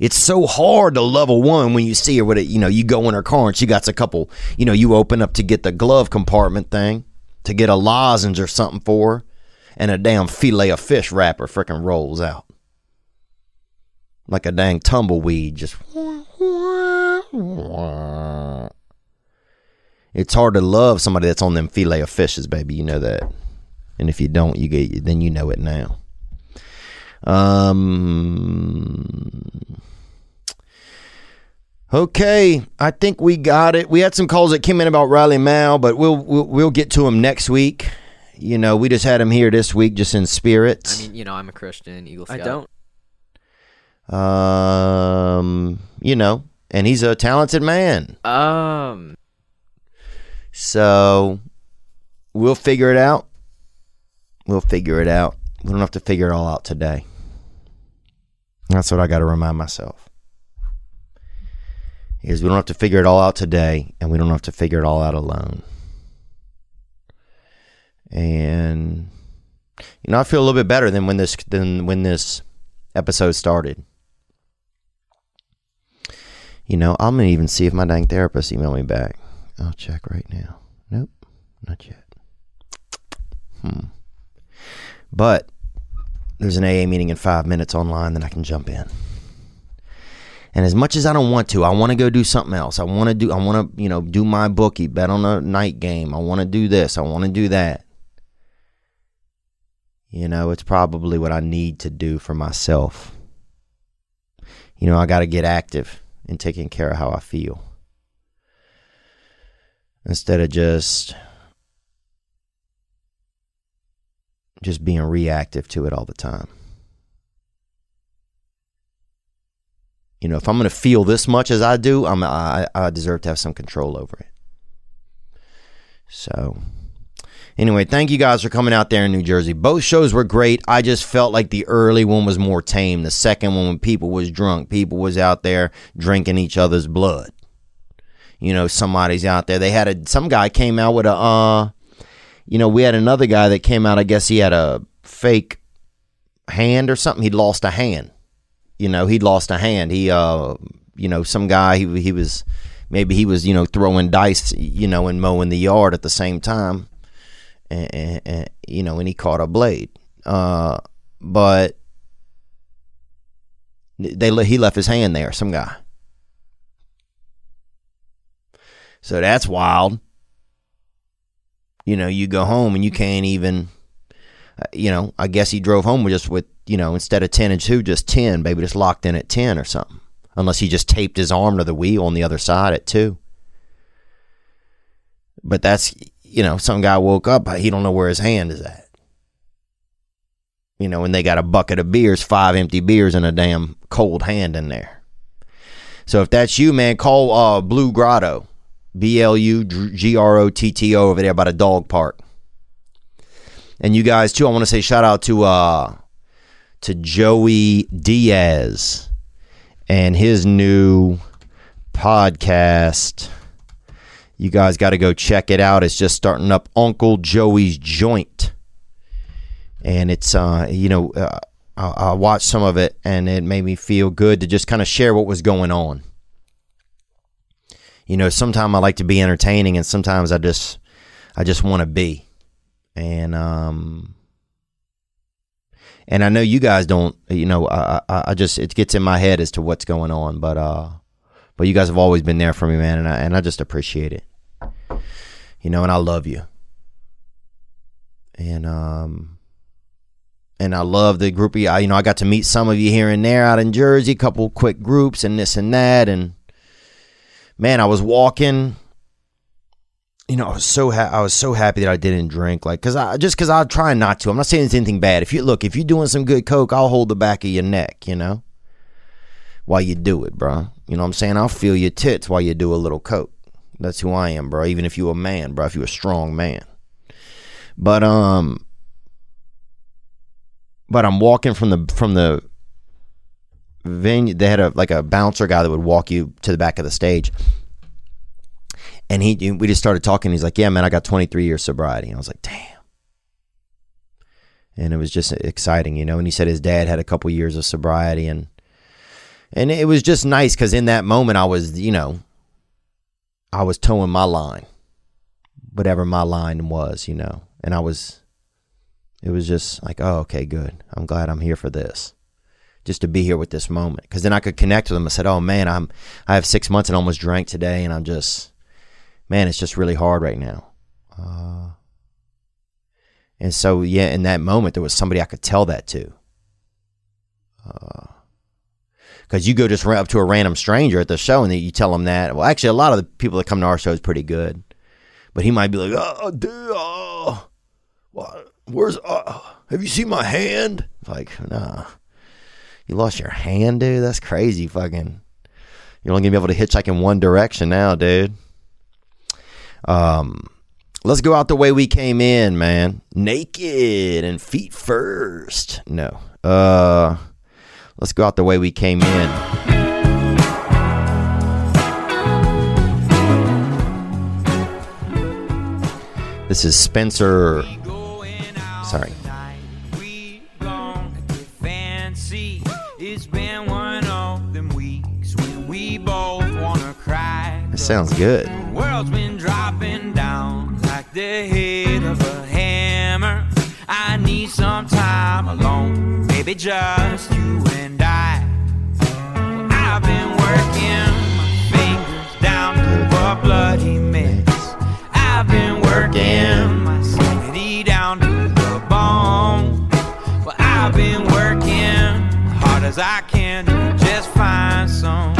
It's so hard to love a woman when you see her with it. You know, you go in her car and she got a couple. You know, you open up to get the glove compartment thing to get a lozenge or something for her, and a damn fillet of fish wrapper freaking rolls out like a dang tumbleweed. Just it's hard to love somebody that's on them fillet of fishes, baby. You know that. And if you don't, you get then you know it now. Um. Okay, I think we got it. We had some calls that came in about Riley Mao, but we'll we'll, we'll get to him next week. You know, we just had him here this week, just in spirit. I mean, you know, I'm a Christian Eagle I don't. Um, you know, and he's a talented man. Um, So we'll figure it out. We'll figure it out. We don't have to figure it all out today. That's what I got to remind myself. Is we don't have to figure it all out today, and we don't have to figure it all out alone. And you know, I feel a little bit better than when this than when this episode started. You know, I'm gonna even see if my dang therapist emailed me back. I'll check right now. Nope, not yet. Hmm. But there's an AA meeting in five minutes online, that I can jump in. And as much as I don't want to, I want to go do something else. I want to do, I want to, you know, do my bookie, bet on a night game. I want to do this. I want to do that. You know, it's probably what I need to do for myself. You know, I got to get active in taking care of how I feel instead of just just being reactive to it all the time. You know, if I'm going to feel this much as I do, I'm I, I deserve to have some control over it. So, anyway, thank you guys for coming out there in New Jersey. Both shows were great. I just felt like the early one was more tame. The second one, when people was drunk, people was out there drinking each other's blood. You know, somebody's out there. They had a some guy came out with a uh you know, we had another guy that came out, I guess he had a fake hand or something. He'd lost a hand. You know, he'd lost a hand. He uh you know, some guy he he was maybe he was, you know, throwing dice, you know, and mowing the yard at the same time. And, and, and you know, and he caught a blade. Uh but they he left his hand there, some guy. So that's wild. You know, you go home and you can't even, uh, you know, I guess he drove home just with, you know, instead of 10 and 2, just 10, baby, just locked in at 10 or something. Unless he just taped his arm to the wheel on the other side at 2. But that's, you know, some guy woke up, he don't know where his hand is at. You know, and they got a bucket of beers, five empty beers, and a damn cold hand in there. So if that's you, man, call uh, Blue Grotto. B L U G R O T T O over there by the dog park. And you guys too, I want to say shout out to uh to Joey Diaz and his new podcast. You guys got to go check it out. It's just starting up Uncle Joey's Joint. And it's uh you know, uh, I, I watched some of it and it made me feel good to just kind of share what was going on you know, sometimes I like to be entertaining and sometimes I just I just want to be. And um and I know you guys don't, you know, I, I, I just it gets in my head as to what's going on, but uh but you guys have always been there for me, man, and I and I just appreciate it. You know, and I love you. And um and I love the group. I, you know, I got to meet some of you here and there out in Jersey, a couple quick groups and this and that, and man, I was walking. You know, I was so ha- I was so happy that I didn't drink, like, cause I just cause I try not to. I'm not saying it's anything bad. If you look, if you're doing some good coke, I'll hold the back of your neck, you know, while you do it, bro. You know what I'm saying? I'll feel your tits while you do a little coke. That's who I am, bro. Even if you a man, bro. If you a strong man, but um, but I'm walking from the from the venue. They had a like a bouncer guy that would walk you to the back of the stage, and he we just started talking. He's like, "Yeah, man, I got 23 years sobriety." And I was like, "Damn." And it was just exciting, you know. And he said his dad had a couple years of sobriety, and and it was just nice because in that moment I was, you know, I was towing my line, whatever my line was, you know, and I was. It was just like, oh, okay, good. I'm glad I'm here for this just to be here with this moment because then I could connect with them. I said, "Oh man, I'm I have six months and almost drank today, and I'm just man, it's just really hard right now." Uh, and so yeah, in that moment, there was somebody I could tell that to. Because you go just up to a random stranger at the show and you tell them that. Well, actually, a lot of the people that come to our show is pretty good, but he might be like, "Oh, dude, oh, what? Where's? Uh, have you seen my hand?" Like, nah. You lost your hand, dude? That's crazy fucking. You're only gonna be able to hitchhike in one direction now, dude. Um let's go out the way we came in, man. Naked and feet first. No. Uh let's go out the way we came in. This is Spencer. Sorry. That sounds good. I need some time alone. maybe just you and I. I've been working my fingers down to a bloody mess. I've been working my sanity down to the bone. Well, I've been working hard as I can to just find some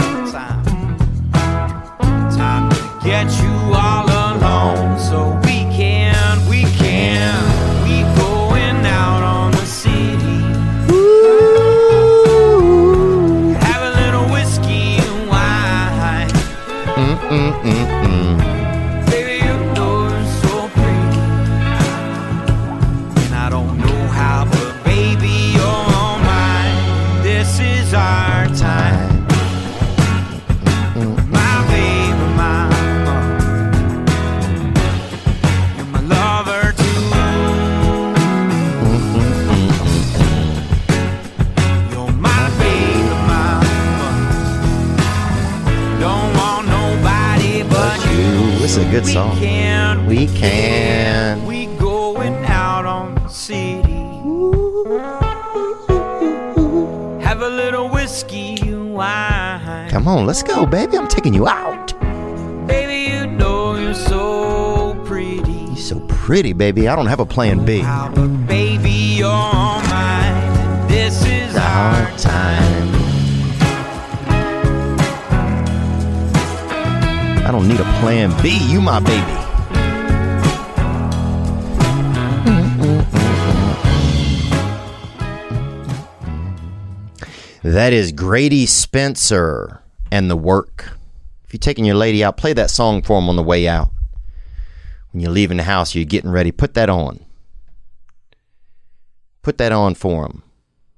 go, baby. I'm taking you out. Baby, you know you're so pretty. You're so pretty, baby. I don't have a plan B. How, but baby, you're mine. This is our Our time. I don't need a plan B. You my baby. That is Grady Spencer and the work. If you're taking your lady out, play that song for him on the way out. When you're leaving the house, you're getting ready, put that on. Put that on for him.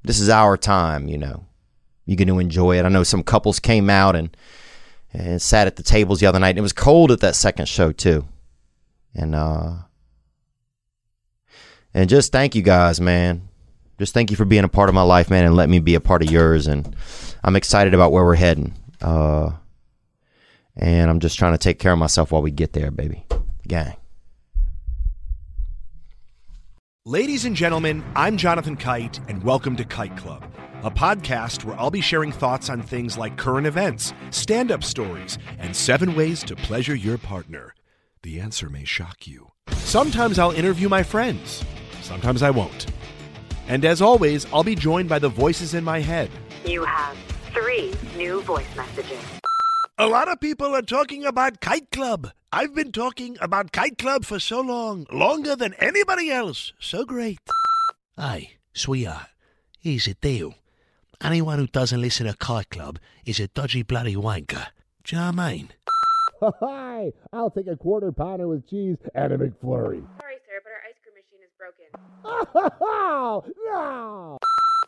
This is our time, you know. You're going to enjoy it. I know some couples came out and, and sat at the tables the other night. It was cold at that second show, too. And, uh, and just thank you guys, man. Just thank you for being a part of my life, man, and let me be a part of yours. And I'm excited about where we're heading. Uh, and I'm just trying to take care of myself while we get there, baby. Gang. Ladies and gentlemen, I'm Jonathan Kite, and welcome to Kite Club, a podcast where I'll be sharing thoughts on things like current events, stand up stories, and seven ways to pleasure your partner. The answer may shock you. Sometimes I'll interview my friends, sometimes I won't. And as always, I'll be joined by the voices in my head. You have three new voice messages. A lot of people are talking about Kite Club. I've been talking about Kite Club for so long, longer than anybody else. So great. Hey, sweetheart, here's the deal. Anyone who doesn't listen to Kite Club is a dodgy bloody wanker. Do you know what I mean? Hi, I'll take a quarter pounder with cheese and a McFlurry. Sorry, sir, but our ice cream machine is broken. no!